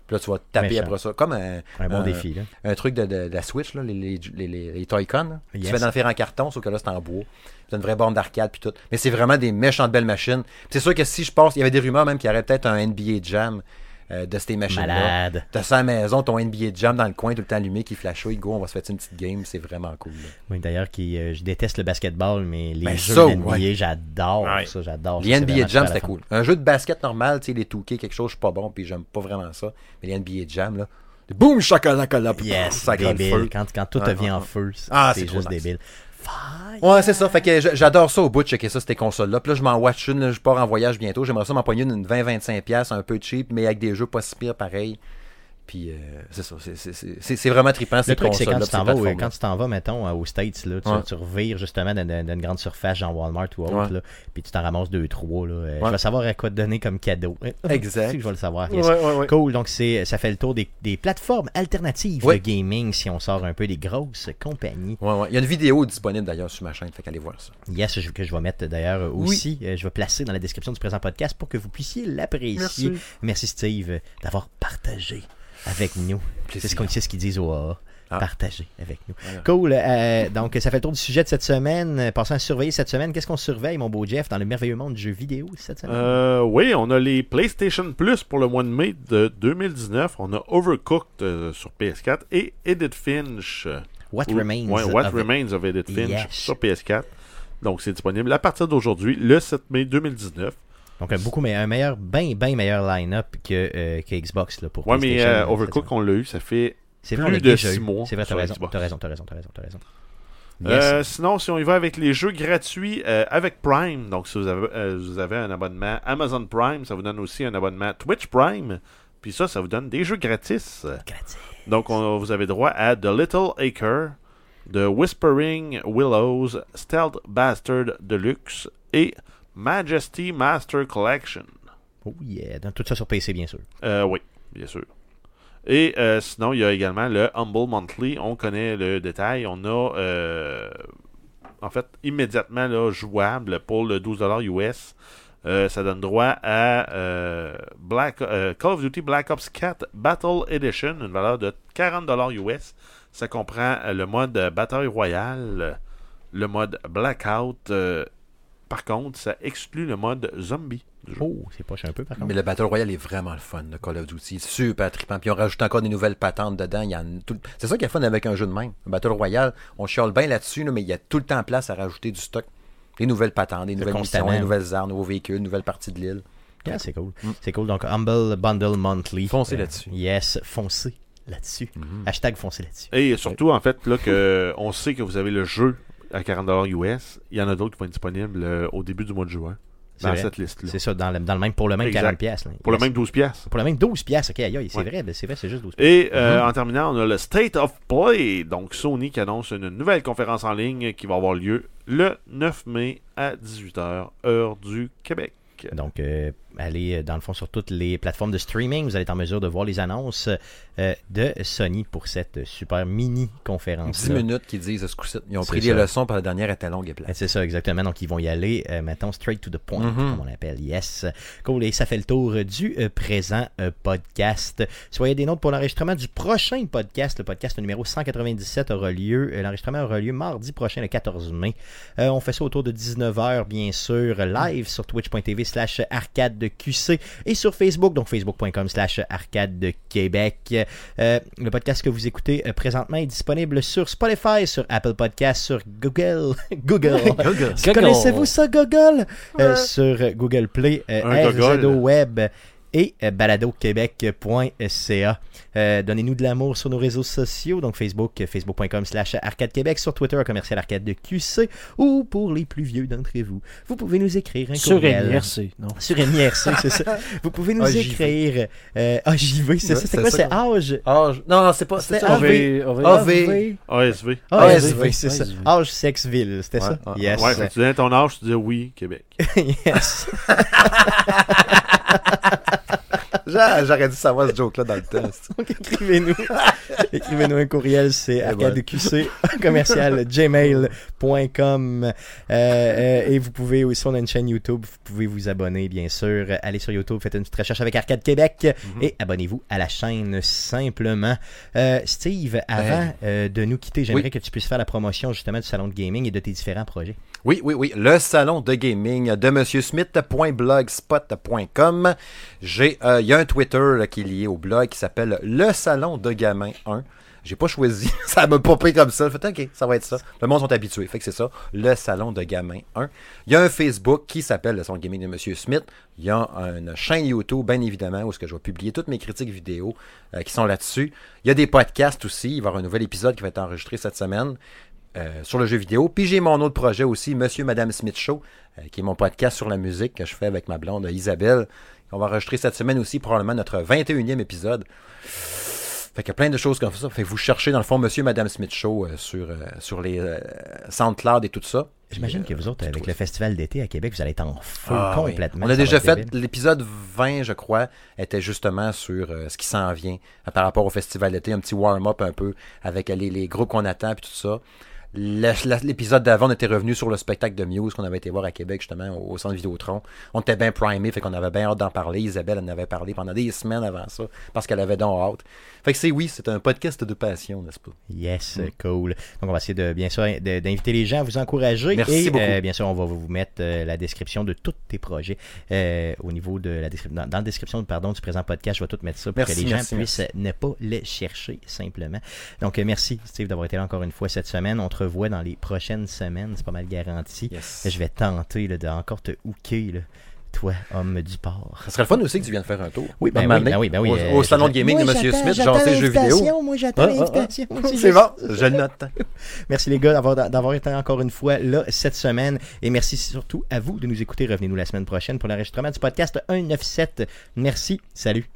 Puis là, tu vas taper Méchant. après ça. Comme un, Un bon un- défi, là. un truc de, de- de la Switch, là, les, les, les, les, Toy-Con. Yes. Tu fais dans le faire en carton, sauf que là, c'est en bois. C'est une vraie borne d'arcade puis tout. Mais c'est vraiment des méchantes belles machines. C'est sûr que si je pense, il y avait des rumeurs même qu'il y aurait peut-être un NBA Jam euh, de ces machines-là. Malade. T'as ça à la maison, ton NBA Jam dans le coin, tout le temps allumé, qui flashouille. Go, on va se faire une petite game. C'est vraiment cool. là. Oui, d'ailleurs, qui, euh, je déteste le basketball, mais les Ben, jeux NBA, ouais. j'adore Ouais. ça, j'adore. Les NBA Jam, c'était cool. Un jeu de basket normal, tu sais, les 2K, quelque chose, je suis pas bon, puis j'aime pas vraiment ça. Mais les NBA Jam, là, boum, là, fun. Yes, ça débile. feu. Quand, quand tout Ah, devient ah, en ah. feu, c'est Ah, c'est c'est trop juste nice. débile. Ouais, c'est ça. Fait que j'adore ça au bout de checker ça, ces consoles-là. Puis là, je m'en watch une, je pars en voyage bientôt. J'aimerais ça m'empoigner une 20-25$, piastres, un peu cheap, mais avec des jeux pas si pires pareil. Puis euh, c'est ça. c'est- vraiment trippant, Le truc, c'est quand tu t'en vas, quand tu t'en vas, mettons, euh, aux States, là, tu, Ouais. tu revires justement dans, dans- dans une grande surface, genre Walmart ou autre, Ouais. là, puis tu t'en ramasses deux, trois. Là, euh, Ouais. Je vais savoir à quoi te donner comme cadeau. Exact. Que je vais le savoir. Ouais, yes. ouais, ouais. Cool, donc c'est, ça fait le tour des, des plateformes alternatives de gaming si on sort un peu des grosses compagnies. Ouais, ouais. Il y a une vidéo disponible d'ailleurs sur ma chaîne, fait qu'allez voir ça. Yes, je- que je vais mettre d'ailleurs Oui. aussi, je vais placer dans la description du présent podcast pour que vous puissiez l'apprécier. Merci. Merci Steve d'avoir partagé avec nous. C'est ce qu'on ce qu'ils disent au AA. Ah. Partager avec nous. Voilà. Cool. euh, donc, ça fait le tour du sujet de cette semaine. Passons à surveiller cette semaine. Qu'est-ce qu'on surveille, mon beau Jeff, dans le merveilleux monde du jeu vidéo cette semaine? Euh, oui, on a les PlayStation Plus pour le mois de mai de 2019. On a Overcooked euh, sur PS4 et Edith Finch. What ou- Remains ouais, What of- Remains of Edith Finch Yes. sur PS4. Donc, c'est disponible à partir d'aujourd'hui, le 7 mai 2019. Donc, un, beaucoup, mais un meilleur, bien, bien meilleur line-up que, euh, que Xbox là, pour Ouais, mais PlayStation, euh, Overcooked, cette on l'a eu, ça fait C'est plus vrai, de déjà six eu. mois C'est vrai, t'as raison, t'as raison, t'as raison, t'as raison, t'as raison. Yes. Euh, sinon, si on y va avec les jeux gratuits euh, avec Prime, donc si vous avez, euh, vous avez un abonnement Amazon Prime, ça vous donne aussi un abonnement Twitch Prime. Puis ça, ça vous donne des jeux gratis. Gratis. Donc, on- vous avez droit à The Little Acre, The Whispering Willows, Stealth Bastard Deluxe et Majesty Master Collection. Oh yeah. Tout ça sur PC, bien sûr. Euh, oui, bien sûr. Et euh, sinon, il y a également le Humble Monthly. On connaît le détail. On a, euh, en fait, immédiatement là, jouable pour le 12$ US. Euh, ça donne droit à Black, Call of Duty Black Ops 4 Battle Edition, une valeur de 40$ US. Ça comprend le mode Bataille Royale, le mode Blackout. Euh, par contre, ça exclut le mode Zombie du jeu. Oh, c'est poche un peu, par contre. Mais le Battle Royale est vraiment le fun, le Call of Duty. Super trippant. Puis on rajoute encore des nouvelles patentes dedans. Il y en a tout- C'est ça qui est fun avec un jeu de même. Le Battle Royale, on chiale bien là-dessus, là, mais il y a tout le temps place à rajouter du stock. Des nouvelles patentes, des nouvelles missions, des nouvelles armes, nouveaux véhicules, nouvelles parties de l'île. Yeah, c'est cool. C'est cool. Donc, Humble Bundle Monthly. Foncez Euh, là-dessus. Mm-hmm. Yes, foncez là-dessus. Hashtag foncez là-dessus. Et surtout, en fait, là, que on sait que vous avez le jeu à 40$ US, il y en a d'autres qui vont être disponibles euh, au début du mois de juin. Dans vrai. cette liste-là. C'est ça, dans le, dans le même, pour le même Exact. 40 pièces. Pour le même 12$. piastres. Pour le même 12 pièces. OK, aïe, c'est Ouais. vrai, ben, c'est vrai, c'est juste 12 pièces. Et euh, Mm-hmm. en terminant, on a le State of Play. Donc, Sony qui annonce une nouvelle conférence en ligne qui va avoir lieu le 9 mai à 18h, heure du Québec. Donc, euh, allez euh, dans le fond sur toutes les plateformes de streaming. Vous allez être en mesure de voir les annonces euh, de Sony pour cette super mini conférence. 10 minutes qui disent ce coup-ci. Ils ont pris des leçons, par la dernière était longue et plate. C'est ça, exactement. Donc, ils vont y aller, euh, maintenant, straight to the point, Mhm. comme on appelle. Yes. Cool. Et ça fait le tour du présent podcast. Soyez des nôtres pour l'enregistrement du prochain podcast. Le podcast numéro 197 aura lieu. L'enregistrement aura lieu mardi prochain, le 14 mai. On fait ça autour de 19h, bien sûr, live sur twitch.tv slash arcade QC et sur Facebook, donc facebook.com slash arcade de Québec. Euh, le podcast que vous écoutez euh, présentement est disponible sur Spotify, sur Apple Podcast, sur Google. Google. Google. Connaissez-vous ça, Google? Euh, sur Google Play, euh, RZO. Web et euh, baladoquebec.ca. Euh, Donnez-nous de l'amour sur nos réseaux sociaux, donc Facebook, euh, facebook.com slash arcade Québec, sur Twitter, commercial arcade de QC, ou pour les plus vieux d'entre vous, vous pouvez nous écrire un Sur courriel. MIRC, non? Sur MIRC, c'est ça. Vous pouvez nous AJV. écrire. Euh, AJV, c'est Ouais, ça. C'est quoi? C'est âge? Je- non, non, c'est pas. C'était C'est ça. AV. AV. ASV. ASV, c'est ça. Âge, sexe, ville, c'était ça? Yes. Ouais, tu donnais ton âge, tu disais oui, Québec. yes. J'a- J'aurais dû savoir ce joke-là dans le test. Donc, écrivez-nous. écrivez-nous un courriel, c'est arcadeqc commercial gmail.com. Euh, euh, et vous pouvez aussi, on a une chaîne YouTube, vous pouvez vous abonner, bien sûr. Allez sur YouTube, faites une petite recherche avec Arcade Québec et abonnez-vous à la chaîne simplement. Euh, Steve, avant euh, de nous quitter, j'aimerais Oui. que tu puisses faire la promotion justement du salon de gaming et de tes différents projets. Oui, oui, oui. Le salon de gaming de monsieursmith.blogspot.com. J'ai, euh, il y a un Twitter qui est lié au blog qui s'appelle Le Salon de Gamin 1. J'ai pas choisi, ça m'a popé comme ça. Fait ok, ça va être ça. Le monde sont habitués, fait que c'est ça. Le Salon de Gamin 1. Il y a un Facebook qui s'appelle Le Salon de Gaming de Monsieur Smith. Il y a une chaîne YouTube, bien évidemment, où est-ce que je vais publier toutes mes critiques vidéo euh, qui sont là-dessus. Il y a des podcasts aussi. Il va y avoir un nouvel épisode qui va être enregistré cette semaine. Euh, sur le jeu vidéo. Puis j'ai mon autre projet aussi, Monsieur Madame Smith Show, euh, qui est mon podcast sur la musique que je fais avec ma blonde Isabelle. On va enregistrer cette semaine aussi probablement notre 21e épisode. Fait qu'il y a plein de choses comme ça. Fait que vous cherchez dans le fond Monsieur Madame Smith Show euh, sur, sur les SoundCloud et tout ça. J'imagine que vous autres, avec le festival d'été à Québec, vous allez être en feu Ah oui. complètement. On a déjà fait l'épisode 20, je crois, était justement sur euh, ce qui s'en vient par rapport au festival d'été, un petit warm-up un peu avec les, les groupes qu'on attend puis tout ça. L'épisode d'avant, on était revenu sur le spectacle de Muse qu'on avait été voir à Québec, justement, au, au centre Vidéotron. On était bien primé, fait qu'on avait bien hâte d'en parler. Isabelle en avait parlé pendant des semaines avant ça, parce qu'elle avait donc hâte. Fait que c'est oui, c'est un podcast de passion, n'est-ce pas? Yes, Mm. cool. Donc, on va essayer de, bien sûr, d'inviter les gens à vous encourager. Merci et, beaucoup. euh, bien sûr, on va vous mettre euh, la description de tous tes projets euh, au niveau de la description. Dans, dans la description pardon, du présent podcast, je vais tout mettre ça pour Merci, que les gens puissent ne pas les chercher simplement. Donc, merci, Steve, d'avoir été là encore une fois cette semaine. On te revoit dans les prochaines semaines. C'est pas mal garanti. Yes. Je vais tenter là, de encore te hooker, là, toi, homme du port. Ça serait le fun aussi que tu viennes faire un tour. Oui, ben oui, ben oui, ben oui, Au, euh, au salon de gaming de Moi, j'attends- Smith, genre les jeux vidéo. l'invitation, Moi, j'attends Ah, ah, ah. C'est bon, je le note. Merci les gars d'avoir, d'avoir été encore une fois là cette semaine. Et merci surtout à vous de nous écouter. Revenez-nous la semaine prochaine pour l'enregistrement du podcast 197. Merci. Salut.